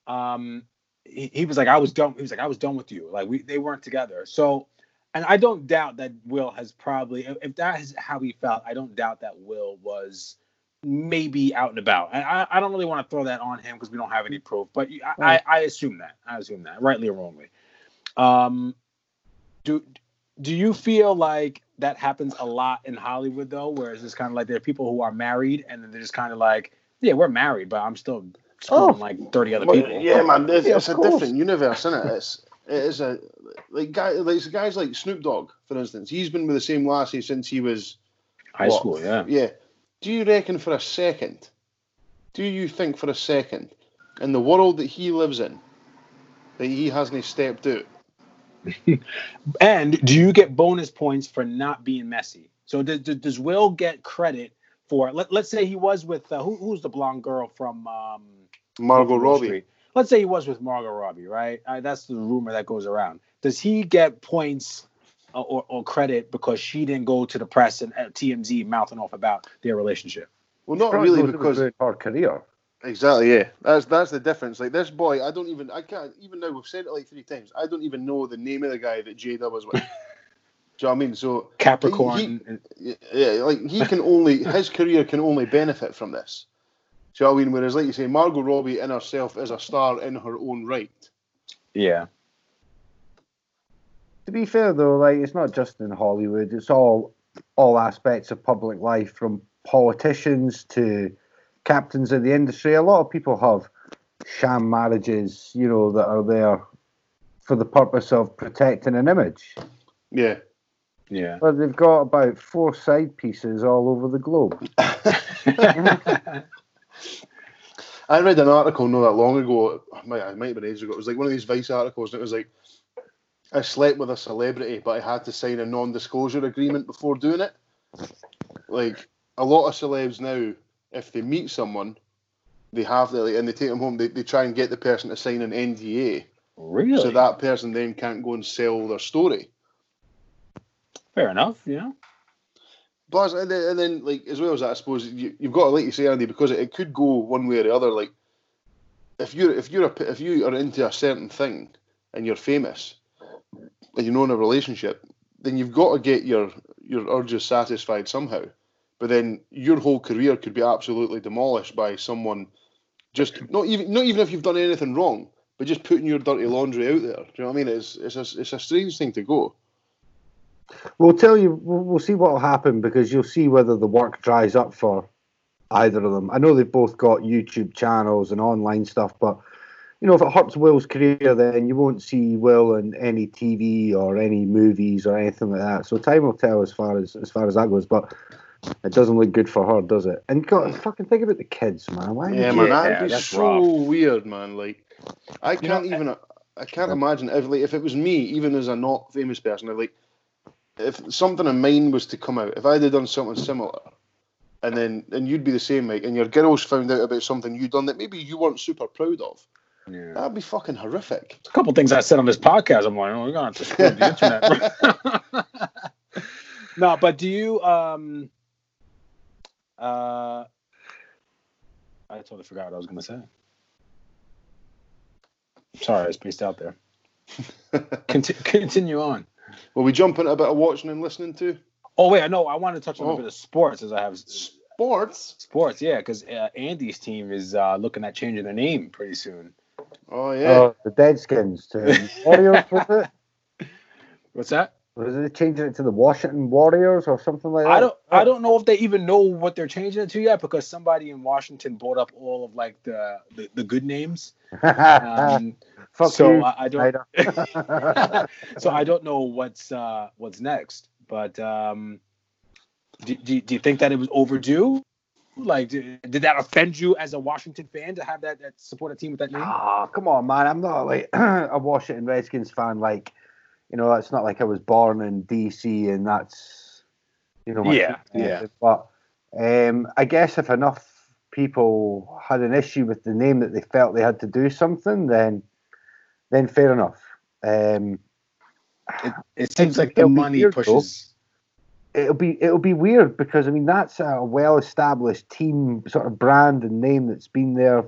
Speaker 1: um, he, he was like, I was done. He was like, I was done with you. Like we they weren't together. So, and I don't doubt that Will has probably, if- that is how he felt, I don't doubt that Will was maybe out and about. And I, I don't really want to throw that on him because we don't have any proof. But I, I, I assume that. I assume that, rightly or wrongly. Um, do do you feel like that happens a lot in Hollywood though, where it's just kind of like there are people who are married and then they're just kind of like, yeah, we're married, but I'm still
Speaker 3: Oh.
Speaker 1: like 30 other
Speaker 2: Well,
Speaker 1: people.
Speaker 2: yeah, man, oh, it's,
Speaker 3: Yeah,
Speaker 2: it's a
Speaker 3: course.
Speaker 2: different universe, isn't it? It's it is a like guy like guys like Snoop Dogg, for instance. He's been with the same lassie since he was
Speaker 1: High
Speaker 2: what?
Speaker 1: school, yeah.
Speaker 2: Yeah. Do you reckon for a second? Do you think for a second, in the world that he lives in, that he hasn't stepped out?
Speaker 1: And do you get bonus points for not being messy? So does, does, does Will get credit for? Let, let's say he was with uh, who, who's the blonde girl from um,
Speaker 2: Margot
Speaker 1: Wolf
Speaker 2: Robbie.
Speaker 1: Street? Let's say he was with Margot Robbie, right? Uh, that's the rumor that goes around. Does he get points uh, or, or credit because she didn't go to the press and uh, TMZ mouthing off about their relationship?
Speaker 2: Well, not really
Speaker 3: knows it was
Speaker 2: because
Speaker 3: about her career.
Speaker 2: exactly yeah. That's that's the difference. Like this boy, I don't even I can't even now we've said it like three times. I don't even know the name of the guy that Jada was with. Do you know what I mean? So
Speaker 1: Capricorn.
Speaker 2: He-
Speaker 1: and-
Speaker 2: yeah, yeah, like he can only his career can only benefit from this. Do you know what I mean? Whereas, like you say, Margot Robbie in herself is a star in her own right.
Speaker 1: yeah.
Speaker 3: To be fair though, like it's not just in Hollywood. It's all all aspects of public life, from politicians to captains of the industry. A lot of people have sham marriages, you know, that are there for the purpose of protecting an image.
Speaker 2: Yeah.
Speaker 1: Yeah.
Speaker 3: But they've got about four side pieces all over the globe.
Speaker 2: I read an article not that long ago. It might, it might have been ages ago. It was like one of these Vice articles, and it was like, I slept with a celebrity, but I had to sign a non-disclosure agreement before doing it. Like a lot of celebs now, if they meet someone, they have to, like, and they take them home. They, they try and get the person to sign an NDA,
Speaker 1: really?
Speaker 2: so that person then can't go and sell their story.
Speaker 1: Fair enough. Yeah.
Speaker 2: Plus, and then, and then, like as well as that, I suppose you, you've got to, like you say, Andy, because it, it could go one way or the other. Like if you're if you're a, if you are into a certain thing and you're famous and you're not in a relationship, then you've got to get your your urges satisfied somehow. But then your whole career could be absolutely demolished by someone just not even not even if you've done anything wrong, but just putting your dirty laundry out there. Do you know what I mean? It's it's a, it's a strange thing to go.
Speaker 3: We'll tell you. We'll, we'll see what will happen because you'll see whether the work dries up for either of them. I know they've both got YouTube channels and online stuff, but you know if it hurts Will's career, then you won't see Will in any TV or any movies or anything like that. So time will tell as far as as far as that goes. But it doesn't look good for her, does it? And God, fucking think about the kids, man. Why?
Speaker 2: Yeah, man, that'd be
Speaker 1: that's
Speaker 2: so
Speaker 1: rough.
Speaker 2: weird, man. Like, I can't
Speaker 1: know,
Speaker 2: even, I can't imagine if, like, if it was me, even as a not famous person, I'd like, if something of mine was to come out, if I'd have done something similar, and then and you'd be the same, Mike, and your girls found out about something you'd done that maybe you weren't super proud of,
Speaker 1: Yeah.
Speaker 2: that'd be fucking horrific.
Speaker 1: a couple things I said on this podcast. I'm like, oh, we're gonna have to screw the internet. no, but do you um uh I totally forgot what I was gonna say. Sorry, I spaced out there. Conti- continue on.
Speaker 2: Will we jump into a bit of watching and listening to
Speaker 1: Oh wait, I know. I want to touch on
Speaker 2: Oh.
Speaker 1: a bit of sports as I have
Speaker 2: sports?
Speaker 1: sports. Yeah, because uh, Andy's team is uh, looking at changing their name pretty soon.
Speaker 2: Oh yeah,
Speaker 3: Oh, the Deadskins to Warriors.
Speaker 1: What's that?
Speaker 3: Was it changing it to the Washington Warriors or something like that?
Speaker 1: I don't I don't know if they even know what they're changing it to yet because somebody in Washington bought up all of like the the, the good names. Um,
Speaker 3: Fuck
Speaker 1: so
Speaker 3: you,
Speaker 1: I, I don't so I don't know what's uh what's next. But um do, do, do you think that it was overdue? Like did, did that offend you as a Washington fan to have that, that support a team with that name?
Speaker 3: Ah, come on, man. I'm not like a Washington Redskins fan. Like, you know, it's not like I was born in DC and that's, you know, my
Speaker 1: Yeah, yeah.
Speaker 3: But um, I guess if enough people had an issue with the name that they felt they had to do something, then, then fair enough. Um,
Speaker 1: It, it seems like the money
Speaker 3: weird, though.
Speaker 1: pushes.
Speaker 3: it'll be it'll be weird because I mean that's a well-established team sort of brand and name that's been there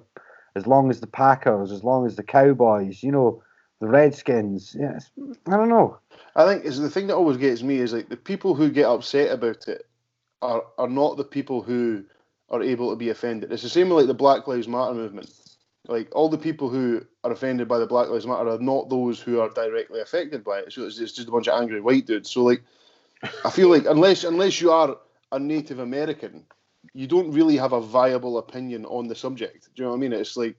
Speaker 3: as long as the Packers, as long as the Cowboys, you know, the Redskins. Yes, I don't know.
Speaker 2: I think is the thing that always gets me is like the people who get upset about it are are not the people who are able to be offended. It's the same with like the Black Lives Matter movement. Like all the people who are offended by the Black Lives Matter are not those who are directly affected by it. So it's, it's just a bunch of angry white dudes. So like, I feel like unless unless you are a Native American, you don't really have a viable opinion on the subject. Do you know what I mean? It's like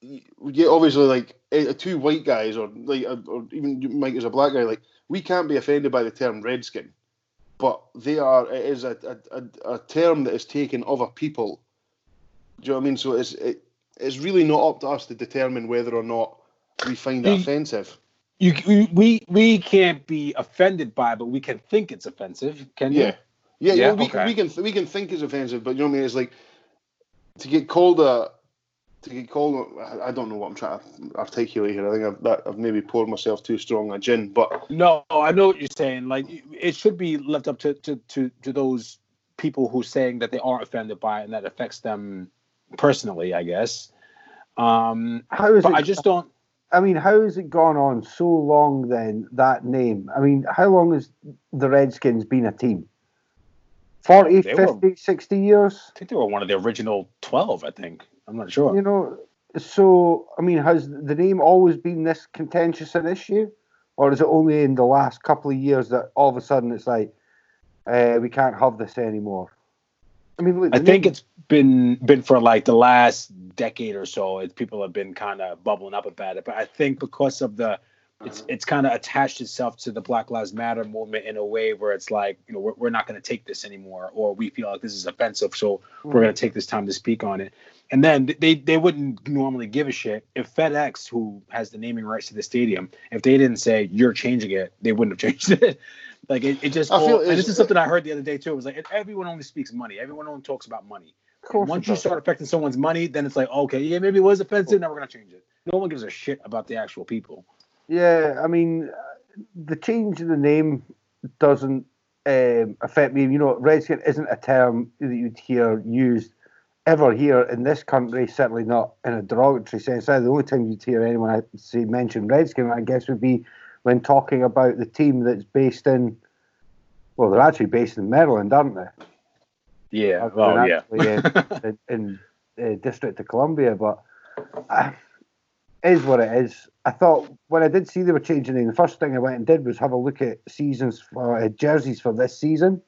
Speaker 2: yeah, obviously, like eh, two white guys, or like, or even Mike as a black guy, like we can't be offended by the term redskin, but they are. It is a a, a, term that is taken of a people. Do you know what I mean? So it's it, it's really not up to us to determine whether or not we find it offensive.
Speaker 1: You, you we we can't be offended by, it, but we can think it's offensive. Can you?
Speaker 2: Yeah, yeah,
Speaker 1: Yeah,
Speaker 2: yeah. we,
Speaker 1: okay.
Speaker 2: can, we can we can think it's offensive, but you know what I mean. It's like to get called a to get called. I- I don't know what I'm trying to articulate here. I think I've, that, I've maybe poured myself too strong a gin, but
Speaker 1: No, I know what you're saying. Like it should be left up to to to, to those people who are saying that they are offended by it and that affects them personally. I guess. Um,
Speaker 3: How is
Speaker 1: but
Speaker 3: it?
Speaker 1: I just don't.
Speaker 3: I mean, how has it gone on so long then, that name? I mean, how long has the Redskins been a team? 40,
Speaker 1: They were-
Speaker 3: 50, 60 years?
Speaker 1: I think they were one of the original twelve. I think. I'm not sure.
Speaker 3: You know, so, I mean, has the name always been this contentious an issue? Or is it only in the last couple of years that all of a sudden it's like, uh, we can't have this anymore? I mean, look,
Speaker 1: I think
Speaker 3: name-
Speaker 1: it's been been for like the last decade or so. It, people have been kind of bubbling up about it, but I think because of the it's it's kind of attached itself to the Black Lives Matter movement in a way where it's like you know we're, we're not going to take this anymore, or we feel like this is offensive, so we're going to take this time to speak on it. And then they they wouldn't normally give a shit if FedEx, who has the naming rights to the stadium, if they didn't say you're changing it, they wouldn't have changed it. like it, it just
Speaker 2: I feel
Speaker 1: all- this is something I heard the other day too. It was like everyone only speaks money. Everyone only talks about money.
Speaker 3: Of
Speaker 1: Once you start affecting someone's money, then it's like, okay, yeah, maybe it was offensive. Now we're gonna change it. No one gives a shit about the actual people.
Speaker 3: Yeah, I mean, the change in the name doesn't um, affect me. You know, redskin isn't a term that you'd hear used ever here in this country. Certainly not in a derogatory sense. The only time you'd hear anyone I say mention redskin, I guess, would be when talking about the team that's based in. Well, they're actually based in Maryland, aren't they?
Speaker 1: Yeah.
Speaker 3: Than
Speaker 1: yeah.
Speaker 3: in, in uh, District of Columbia, but uh, it is what it is. I thought when I did see they were changing it, the first thing I went and did was have a look at seasons for uh, jerseys for this season,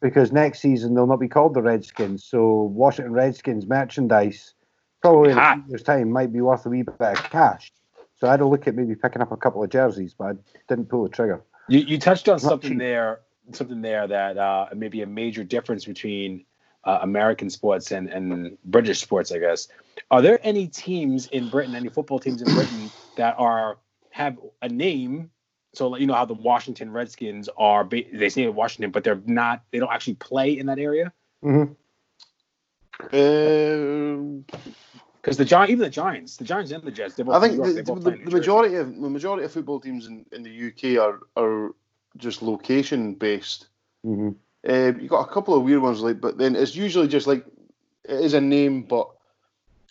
Speaker 3: because next season they'll not be called the Redskins. So Washington Redskins merchandise, probably in a few years' time, might be worth a wee bit of cash. So I had a look at maybe picking up a couple of jerseys, but I didn't pull the trigger.
Speaker 1: You you touched on something there, something there that uh, may be a major difference between uh, American sports and, and British sports, I guess. Are there any teams in Britain, any football teams in Britain that are have a name? So like, you know how the Washington Redskins are, ba- they say Washington, but they're not. They don't actually play in that area
Speaker 3: hmm
Speaker 2: Um,
Speaker 1: because the Giant, even the Giants, the Giants and the Jets, they're both
Speaker 2: I think
Speaker 1: York,
Speaker 2: the,
Speaker 1: they both
Speaker 2: the,
Speaker 1: play in
Speaker 2: the
Speaker 1: Jersey.
Speaker 2: majority of the majority of football teams in, in the UK are are just location based.
Speaker 3: hmm
Speaker 2: Uh, you got a couple of weird ones like, but then it's usually just like it is a name, but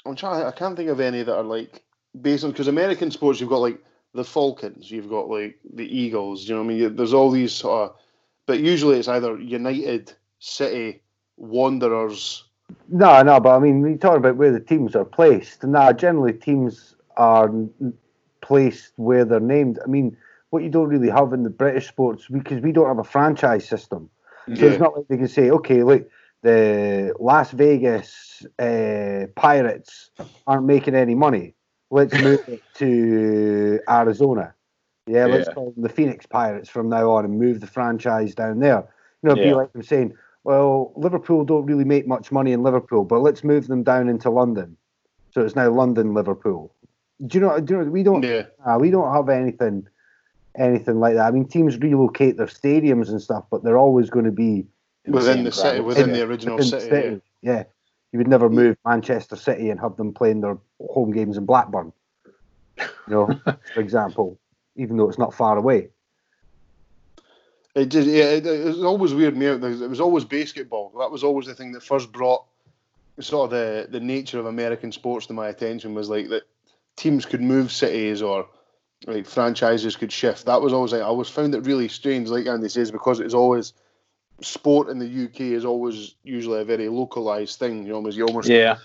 Speaker 2: I'm trying. I can't think of any that are like based on because American sports you've got like the Falcons, you've got like the Eagles. You know what I mean? There's all these sort of, but usually it's either United, City, Wanderers.
Speaker 3: No, no, but I mean, we talk about where the teams are placed. Now, generally, teams are placed where they're named. I mean, what you don't really have in the British sports because we don't have a franchise system. So
Speaker 2: Yeah.
Speaker 3: it's not like they can say, okay, look, the Las Vegas uh, Pirates aren't making any money. Let's move it to Arizona. Yeah, let's
Speaker 1: Yeah.
Speaker 3: call them the Phoenix Pirates from now on and move the franchise down there. You know, it'd be
Speaker 1: Yeah.
Speaker 3: like them saying, well, Liverpool don't really make much money in Liverpool, but let's move them down into London. So it's now London Liverpool. Do you know? Do you know? We don't.
Speaker 2: Yeah.
Speaker 3: Uh, we don't have anything, anything like that. I mean, teams relocate their stadiums and stuff, but they're always going to be
Speaker 2: Within
Speaker 1: same
Speaker 2: the city, within
Speaker 3: in-
Speaker 2: the original
Speaker 3: within the
Speaker 2: city. yeah.
Speaker 3: Yeah, you would never move Manchester City and have them playing their home games in Blackburn. You know, for example, even though it's not far away.
Speaker 2: It just yeah, it, it was always weird me out. It was always basketball. That was always the thing that first brought sort of the the nature of American sports to my attention. Was like that teams could move cities or like franchises could shift. That was always like I always found it really strange. Like Andy says, because it's always sport in the UK is always usually a very localized thing. You almost you almost
Speaker 1: Yeah.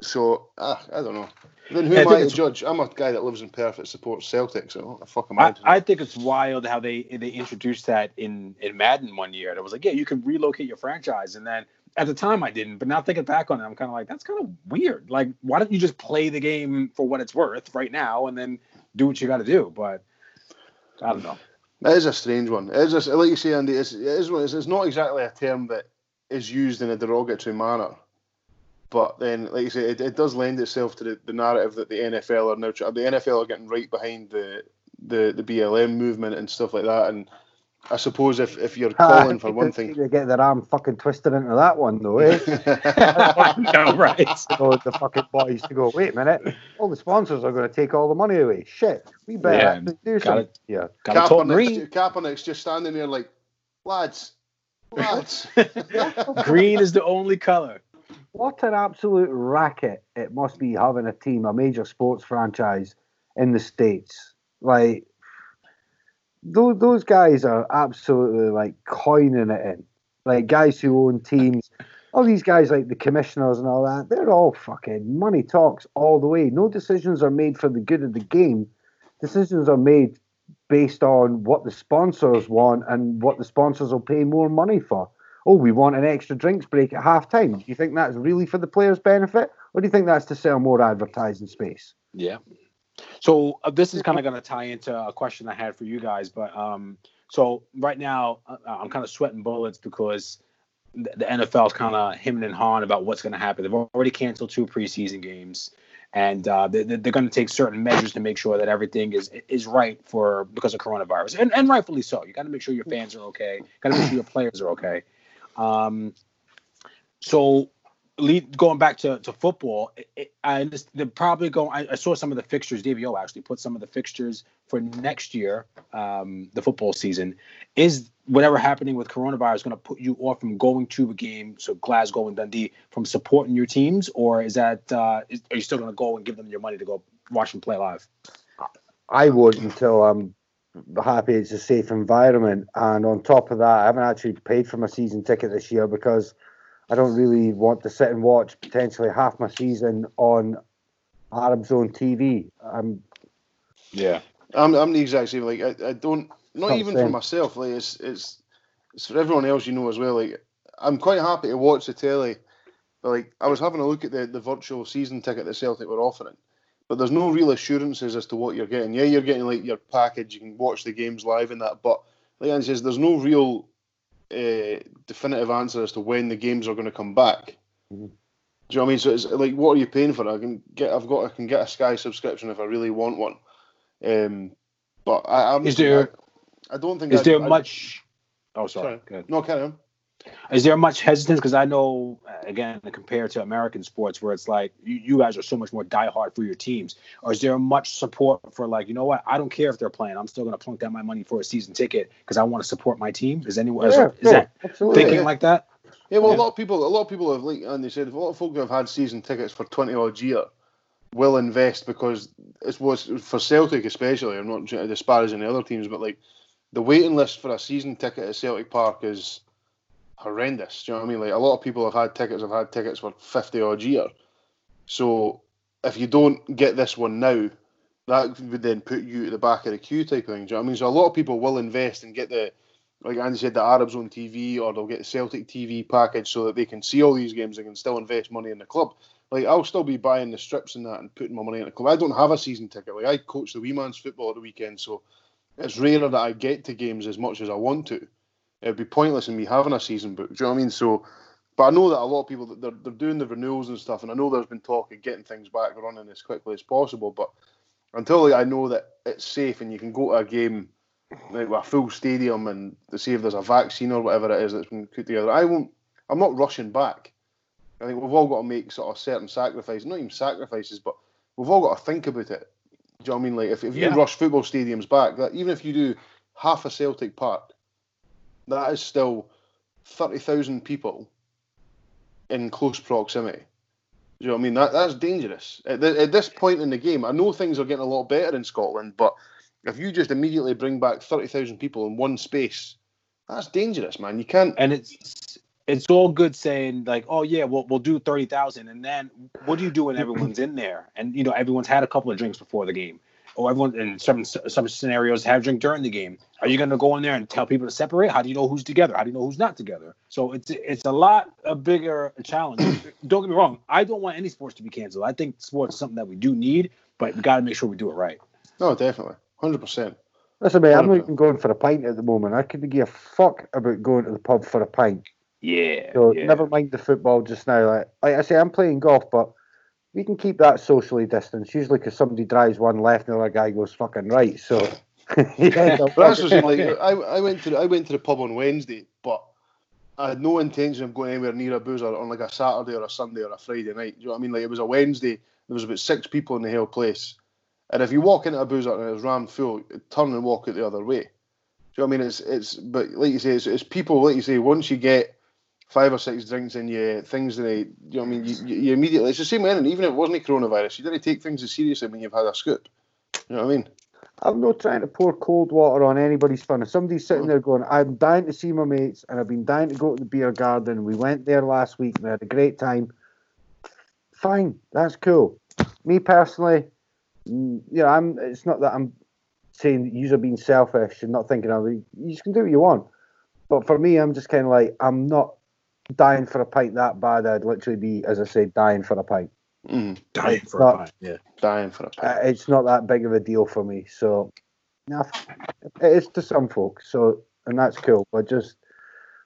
Speaker 2: so ah, I don't know. Then who
Speaker 1: Yeah,
Speaker 2: am
Speaker 1: think
Speaker 2: I to judge? I'm a guy that lives in Perth that supports Celtic, so what the fuck am I?
Speaker 1: I, I think it's wild how they they introduced that in in Madden one year. It was like, yeah, you can relocate your franchise, and then at the time I didn't, but now thinking back on it, I'm kind of like, that's kind of weird. Like, why don't you just play the game for what it's worth right now, and then do what you got to do? But I don't know.
Speaker 2: It is a strange one. It is just, like you say, Andy. It's, it is. It's, it's not exactly a term that is used in a derogatory manner, but then, like you say, it, it does lend itself to the, the narrative that the NFL are now. The NFL are getting right behind the the the BLM movement and stuff like that. And I suppose if if you're calling for one thing,
Speaker 3: you get their arm fucking twisted into that one though, eh?
Speaker 1: no, right?
Speaker 3: you know, the fucking boys to go, wait a minute, all the sponsors are going to take all the money away. Shit, we better
Speaker 1: Yeah,
Speaker 3: actually do something. Yeah.
Speaker 1: Got to
Speaker 2: Kaepernick's. Kaepernick's just standing there like, lads, lads.
Speaker 1: green is the only color.
Speaker 3: What an absolute racket it must be having a team, a major sports franchise in the States. Like, those, those guys are absolutely like coining it in. Like, guys who own teams, all these guys, like the commissioners and all that, they're all fucking money talks all the way. No decisions are made for the good of the game. Decisions are made based on what the sponsors want and what the sponsors will pay more money for oh, we want an extra drinks break at half time. Do you think that's really for the players' benefit? Or do you think that's to sell more advertising space?
Speaker 1: Yeah. So uh, this is kind of going to tie into a question I had for you guys, but um, so right now uh, I'm kind of sweating bullets because the, the NFL is kind of hemming and hawing about what's going to happen. They've already canceled two preseason games, and uh, they, they're going to take certain measures to make sure that everything is is right for because of coronavirus, and, and rightfully so. You got to make sure your fans are okay. Got to make sure your players are okay. Um, so lead, going back to, to football, it, it, I they're probably going. I, saw some of the fixtures. DVO actually put some of the fixtures for next year, um, the football season. Is whatever happening with coronavirus going to put you off from going to a game? So Glasgow and Dundee from supporting your teams, or is that uh, is, are you still going to go and give them your money to go watch them play live?
Speaker 3: I would until I'm happy it's a safe environment. And on top of that, I haven't actually paid for my season ticket this year because I don't really want to sit and watch potentially half my season on Arab Zone TV. I'm
Speaker 1: Yeah.
Speaker 2: I'm I'm the exact same. Like I, I don't not even for myself. Like it's it's it's for everyone else you know as well. Like I'm quite happy to watch the telly. But like I was having a look at the, the virtual season ticket that Celtic were offering. But there's no real assurances as to what you're getting. Yeah, you're getting like your package, you can watch the games live and that, but like Andy says, there's no real uh, definitive answer as to when the games are going to come back.
Speaker 3: Mhm.
Speaker 2: Do you know what I mean? So it's like, what are you paying for? I can get, I've got, I can get a Sky subscription if I really want one. Um, but I, I'm.
Speaker 1: Is there-
Speaker 2: I, I don't think.
Speaker 1: Is
Speaker 2: I'd-
Speaker 1: there
Speaker 2: I'd-
Speaker 1: much? Oh, sorry.
Speaker 2: Sorry.
Speaker 1: Good.
Speaker 2: No, carry on.
Speaker 1: Is there much hesitance? Because I know, uh, again, compared to American sports, where it's like you, you guys are so much more diehard for your teams, or is there much support for like, you know what? I don't care if they're playing. I'm still going to plunk down my money for a season ticket because I want to support my team. Is anyone is,
Speaker 3: Yeah,
Speaker 1: is
Speaker 3: sure,
Speaker 1: that
Speaker 3: absolutely.
Speaker 1: thinking
Speaker 2: Yeah.
Speaker 1: like that?
Speaker 2: Yeah, well,
Speaker 1: Yeah.
Speaker 2: a lot of people, a lot of people have like, and they said a lot of folk have had season tickets for twenty odd year will invest because it was for Celtic especially. I'm not disparaging to disparage any other teams, but like the waiting list for a season ticket at Celtic Park is horrendous. Do you know what I mean? Like a lot of people have had tickets, have had tickets for fifty odd year. So if you don't get this one now, that would then put you at the back of the queue type of thing. Do you know what I mean? So a lot of people will invest and get the, like Andy said, the Arabs on TV, or they'll get the Celtic TV package so that they can see all these games and can still invest money in the club. Like I'll still be buying the strips and that and putting my money in the club. I don't have a season ticket. Like I coach the wee man's football at the weekend, so it's rarer that I get to games as much as I want to. It'd be pointless in me having a season book. Do you know what I mean? So, but I know that a lot of people they're, they're doing the renewals and stuff, and I know there's been talk of getting things back running as quickly as possible. But until I know that it's safe and you can go to a game like with a full stadium and to see if there's a vaccine or whatever it is that's been put together, I won't. I'm not rushing back. I think we've all got to make sort of certain sacrifices, not even sacrifices, but we've all got to think about it. Do you know what I mean? Like if, if you
Speaker 1: Yeah.
Speaker 2: rush football stadiums back, that even if you do half a Celtic Park, that is still thirty thousand people in close proximity. Do you know what I mean? That that's dangerous. At, at this point in the game, I know things are getting a lot better in Scotland, but if you just immediately bring back thirty thousand people in one space, that's dangerous, man. You can't.
Speaker 1: and it's it's all good saying like, oh yeah, we'll we'll do thirty thousand, and then what do you do when everyone's in there and you know everyone's had a couple of drinks before the game, or everyone in some some scenarios have drink during the game? Are you going to go in there and tell people to separate? How do you know who's together? How do you know who's not together? So it's it's a lot a bigger challenge. don't get me wrong, I don't want any sports to be canceled. I think sports is something that we do need, but we got to make sure we do it right.
Speaker 2: No, definitely, hundred percent.
Speaker 3: Listen, mate, I'm not even going for a pint at the moment. I couldn't give a fuck about going to the pub for a pint.
Speaker 1: Yeah.
Speaker 3: So
Speaker 1: yeah.
Speaker 3: never mind the football just now. Like, like I say, I'm playing golf, but we can keep that socially distanced. Usually, because somebody drives one left and the other guy goes fucking right. So yeah,
Speaker 2: that's what I'm like I, I went to the, I went to the pub on Wednesday, but I had no intention of going anywhere near a boozer on like a Saturday or a Sunday or a Friday night. Do you know what I mean? Like it was a Wednesday. There was about six people in the whole place, and if you walk into a boozer and it's rammed full, turn and walk it the other way. Do you know what I mean? It's it's but like you say, it's, it's people. Like you say, once you get five or six drinks in you, things that I you know what I mean. You, you, immediately it's the same with anything. Even if it wasn't a coronavirus, you didn't take things as seriously when you've had a scoop. You know what I mean?
Speaker 3: I'm not trying to pour cold water on anybody's fun. If somebody's sitting there going, I'm dying to see my mates and I've been dying to go to the beer garden. We went there last week and we had a great time. Fine, that's cool. Me personally, mm, you know, I'm. It's not that I'm saying that you're being selfish and not thinking of it. You can do what you want. But for me, I'm just kind of like, I'm not dying for a pint that bad. I'd literally be, as I said, dying for a pint.
Speaker 2: Mm,
Speaker 1: dying
Speaker 3: It's
Speaker 1: for
Speaker 3: not-
Speaker 1: a pint. Yeah.
Speaker 2: dying for a
Speaker 3: uh, it's not that big of a deal for me. So, no, it is to some folks. So, and that's cool. But just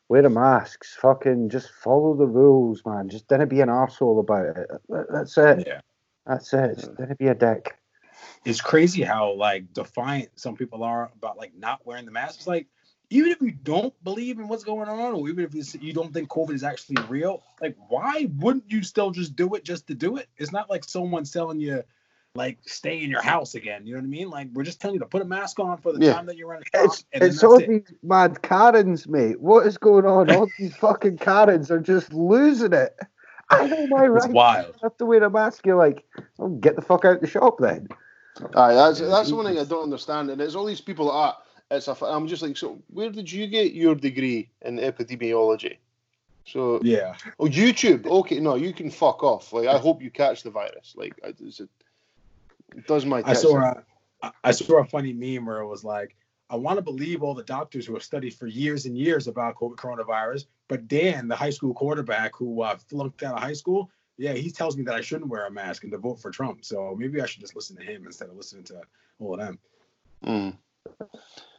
Speaker 3: wear the masks. Fucking just follow the rules, man. Just don't be an arsehole about it. That's it.
Speaker 1: Yeah.
Speaker 3: That's it. Just don't be a dick.
Speaker 1: it's crazy how like defiant some people are about like not wearing the mask. It's like even if you don't believe in what's going on, or even if you don't think COVID is actually real, like why wouldn't you still just do it just to do it? It's not like someone's telling you like stay in your house again. You know what I mean? Like we're just telling you to put a mask on for the
Speaker 2: Yeah.
Speaker 1: time that you're in a shop,
Speaker 3: It's
Speaker 1: and then
Speaker 3: it's all
Speaker 1: it.
Speaker 3: these mad Karens, mate. What is going on? All these fucking Karens are just losing it. I know my
Speaker 1: It's
Speaker 3: right.
Speaker 1: wild.
Speaker 3: I have to wear a mask. You're like, oh, get the fuck out the shop then.
Speaker 2: Aye, that's that's the one thing I don't understand, and it's all these people that are. It's a. I'm just like, so where did you get your degree in epidemiology? So,
Speaker 1: Yeah.
Speaker 2: oh, YouTube. Okay, no, you can fuck off. Like, I hope you catch the virus. Like, it's a, it does my.
Speaker 1: I saw a, I- saw a funny meme where it was like, I want to believe all the doctors who have studied for years and years about COVID coronavirus, but Dan, the high school quarterback who uh, flunked out of high school, yeah, he tells me that I shouldn't wear a mask and to vote for Trump. So maybe I should just listen to him instead of listening to all of them.
Speaker 2: Mm.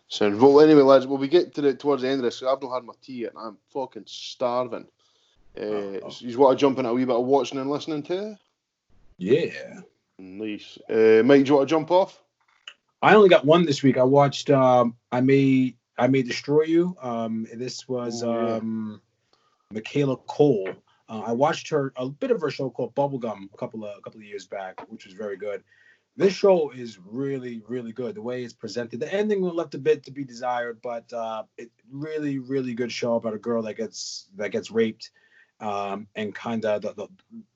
Speaker 2: So, well, anyway, lads, well, we get to the towards the end of this. I've not had my tea yet, and I'm fucking starving. Uh,
Speaker 1: Oh, oh.
Speaker 2: You want to jump in a wee bit of watching and listening to?
Speaker 1: Yeah.
Speaker 2: Nice. Uh, Mike, do you want to jump off?
Speaker 1: I only got one this week. I watched um I may I may destroy you. Um this was
Speaker 2: Oh, yeah.
Speaker 1: um Michaela Coel. Uh, I watched her a bit of her show called Bubblegum a couple of a couple of years back, which was very good. This show is really really good. The way it's presented, the ending left a bit to be desired, but uh, it really really good show about a girl that gets that gets raped, um, and kind of the,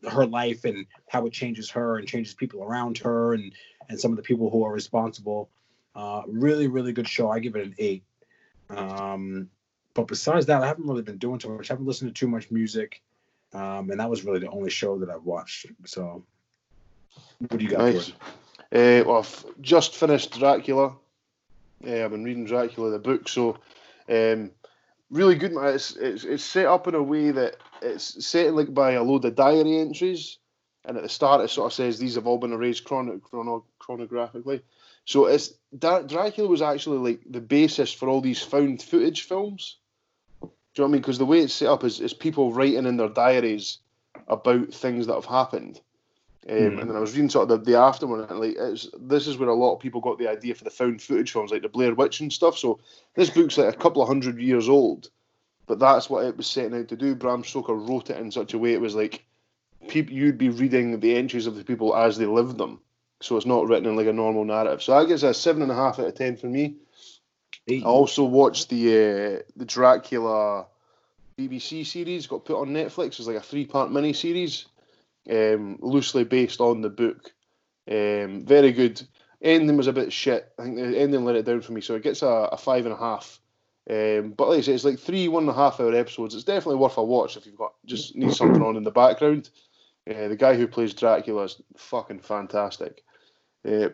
Speaker 1: the her life and how it changes her and changes people around her and and some of the people who are responsible. Uh, really, really good show. I give it an eight. Um, but besides that, I haven't really been doing too much. I haven't listened to too much music, um, and that was really the only show that I've watched. So, what do you got?
Speaker 2: Nice. Uh, well, I've just finished Dracula. Yeah, I've been reading Dracula the book, so um, really good. It's, it's it's set up in a way that it's set like by a load of diary entries, and at the start it sort of says these have all been erased chrono, chrono, chronographically. So it's Dra- Dracula was actually like the basis for all these found footage films. Do you know what I mean? Because the way it's set up is, is people writing in their diaries about things that have happened. Um,
Speaker 1: Mhm.
Speaker 2: And then I was reading sort of the, the afterward, and like it's, this is where a lot of people got the idea for the found footage films, like the Blair Witch and stuff. So this book's like a couple of hundred years old, but that's what it was setting out to do. Bram Stoker wrote it in such a way it was like people you'd be reading the entries of the people as they lived them. So it's not written in like a normal narrative. So I guess a seven and a half out of ten for me. I also watched the uh, the Dracula BBC series got put on Netflix. It's like a three part mini series, um, loosely based on the book. Um, very good. Ending was a bit shit. I think the ending let it down for me, so it gets a, a five and a half. Um, but like I say, it's like three one and a half hour episodes. It's definitely worth a watch if you've got just need something on in the background. Uh, the guy who plays Dracula is fucking fantastic. Uh,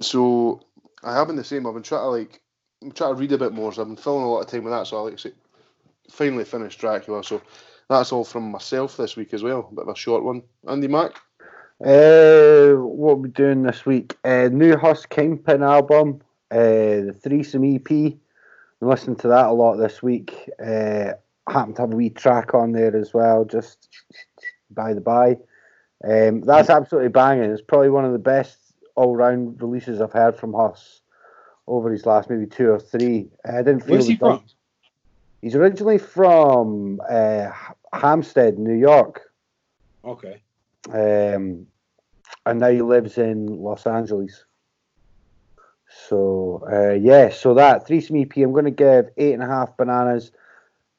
Speaker 2: so I have been the same. I've been trying to like I'm trying to read a bit more, so I've been filling a lot of time with that. So I like say, finally finished Dracula. So that's all from myself this week as well. A bit of a short one. Andy Mack.
Speaker 3: Uh, what are we doing this week? Uh, new Hus Kingpin album, uh, the Threesome EP. Been listening to that a lot this week. Uh, happen to have a wee track on there as well, just by the by. Um, that's absolutely banging. It's probably one of the best all round releases I've heard from Hus over his last maybe two or three. Uh, I didn't feel
Speaker 1: Where's he from?
Speaker 3: He's originally from uh, Hempstead, New York,
Speaker 1: Okay.
Speaker 3: um, and now he lives in Los Angeles. So uh, yeah, so that threesome EP, I'm going to give eight and a half bananas.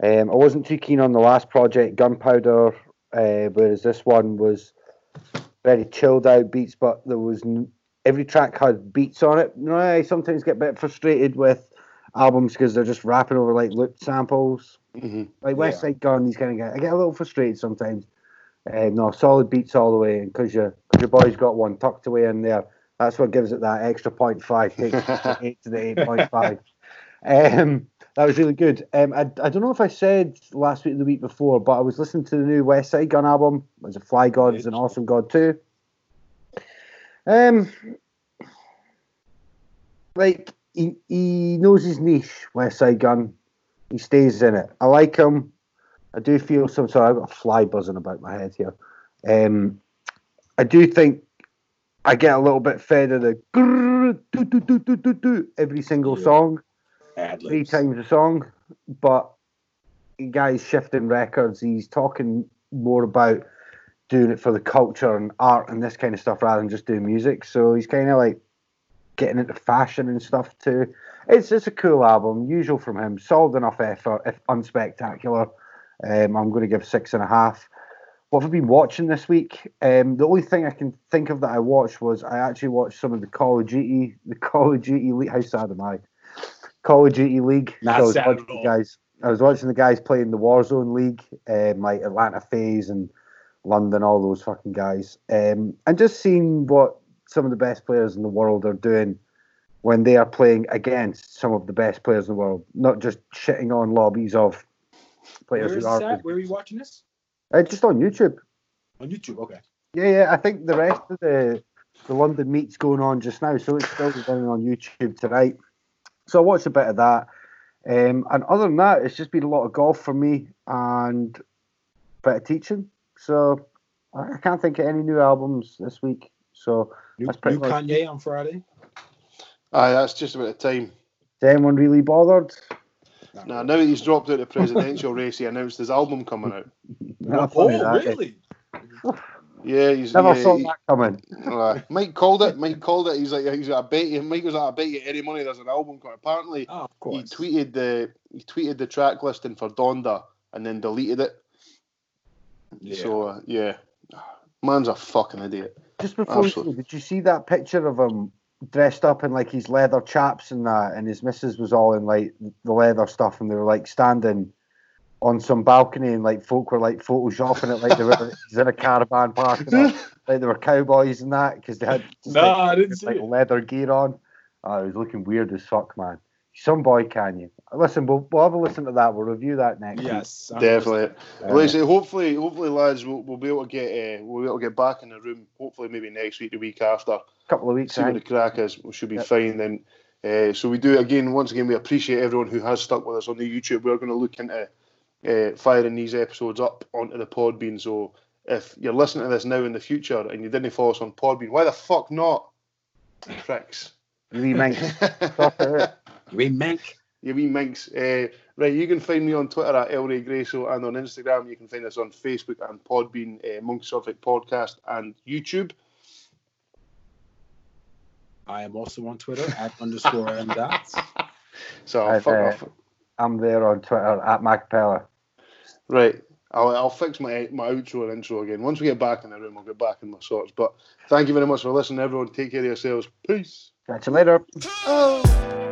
Speaker 3: Um, I wasn't too keen on the last project, Gunpowder, uh, whereas this one was very chilled out beats, but there was n- every track had beats on it. You know, I sometimes get a bit frustrated with albums because they're just rapping over like loop samples.
Speaker 2: Mm-hmm.
Speaker 3: Like West
Speaker 1: Yeah.
Speaker 3: Side Gun, these kind of guys. I get a little frustrated sometimes. Uh, no, solid beats all the way, and because your cause your boy's got one tucked away in there, that's what gives it that extra point five, takes eight to the eight point five. Um, that was really good. Um, I, I don't know if I said last week or the week before, but I was listening to the new Westside Gunn album. It was a Fly God, it's an awesome God too. Um, like he, he knows his niche, Westside Gunn. He stays in it. I like him. I do feel some sort. I've got a fly buzzing about my head here. Um, I do think I get a little bit fed of the grrr, do, do, do, do, do, do, every single
Speaker 1: Yeah.
Speaker 3: song,
Speaker 1: Ad
Speaker 3: three times a song. But the guy's shifting records. He's talking more about doing it for the culture and art and this kind of stuff rather than just doing music. So he's kind of like getting into fashion and stuff too. It's it's a cool album, usual from him. Solid enough effort, if unspectacular. Um, I'm going to give six and a half. What have I been watching this week? Um, the only thing I can think of that I watched was I actually watched some of the Call of Duty, the Call of Duty League. How sad am I? Call of Duty League.
Speaker 1: Not
Speaker 3: So I was
Speaker 1: sad at
Speaker 3: the
Speaker 1: all.
Speaker 3: guys. I was watching the guys playing the Warzone League, um, like Atlanta FaZe and London, all those fucking guys, um, and just seeing what some of the best players in the world are doing when they are playing against some of the best players in the world, not just shitting on lobbies of players who are
Speaker 1: at? Where are you watching this?
Speaker 3: uh, just on YouTube.
Speaker 1: On YouTube. Okay.
Speaker 3: Yeah, yeah. I think the rest of the the London meet's going on just now, so it's still running on YouTube tonight. So I watched a bit of that, um, and other than that, it's just been a lot of golf for me and a bit of teaching. So I can't think of any new albums this week. So
Speaker 1: New,
Speaker 3: That's pretty
Speaker 1: new
Speaker 3: much-
Speaker 1: Kanye on Friday.
Speaker 2: Aye, that's just about the time.
Speaker 3: is anyone really bothered?
Speaker 1: Not
Speaker 2: Now, now that he's dropped out of the presidential race, he announced his album coming out.
Speaker 3: Not
Speaker 1: Oh,
Speaker 3: that,
Speaker 1: really?
Speaker 2: Yeah, he's
Speaker 3: Never
Speaker 2: yeah,
Speaker 3: saw
Speaker 2: he-
Speaker 3: that coming.
Speaker 2: uh, Mike called it. Mike called it. He's like, he's like, I bet you. Mike was like, I bet you any money there's an album coming. Apparently,
Speaker 1: Oh, of
Speaker 2: he tweeted the he tweeted the track listing for Donda and then deleted it.
Speaker 1: Yeah.
Speaker 2: So uh, yeah, man's a fucking idiot.
Speaker 3: Just before,
Speaker 2: Absolutely.
Speaker 3: you, did you see that picture of him dressed up in like his leather chaps and that, and his missus was all in like the leather stuff, and they were like standing on some balcony and like folk were like photoshopping it like they were he's in a caravan park and all, like they were cowboys and that because they had just,
Speaker 1: No,
Speaker 3: like,
Speaker 1: I didn't
Speaker 3: just,
Speaker 1: see
Speaker 3: like leather gear on. Oh, it was looking weird as fuck, man. Some boy, can you listen? We'll, we'll have a listen to that. We'll review that next.
Speaker 1: Yes, I'm
Speaker 2: Definitely.
Speaker 3: Uh,
Speaker 2: Like I say, hopefully, hopefully, lads, we'll, we'll be able to get uh, we'll be able to get back in the room. Hopefully, maybe next week, the week after.
Speaker 3: A couple of weeks.
Speaker 2: See
Speaker 3: I
Speaker 2: what the
Speaker 3: think.
Speaker 2: crack is. We should be
Speaker 3: Yep.
Speaker 2: fine then. Uh, so we do again. Once again, we appreciate everyone who has stuck with us on the YouTube. We're going to look into uh, firing these episodes up onto the Podbean. So if you're listening to this now in the future and you didn't follow us on Podbean, why the fuck not? Pricks.
Speaker 3: You wee minx. Sort it.
Speaker 1: We make.
Speaker 2: You wee minx. Uh, right, you can find me on Twitter at Elray Graso and on Instagram. You can find us on Facebook and Podbean, uh, Monk Suffolk Podcast and YouTube.
Speaker 1: I am also on Twitter at underscore M dots.
Speaker 2: So
Speaker 3: I've,
Speaker 2: fuck
Speaker 3: uh,
Speaker 2: off.
Speaker 3: I'm there on Twitter at Macpella.
Speaker 2: Right. I'll, I'll fix my my outro and intro again. Once we get back in the room, I'll get back in my sorts. But thank you very much for listening, everyone. Take care of yourselves. Peace.
Speaker 3: Catch you later.
Speaker 2: Oh.
Speaker 4: Thank you.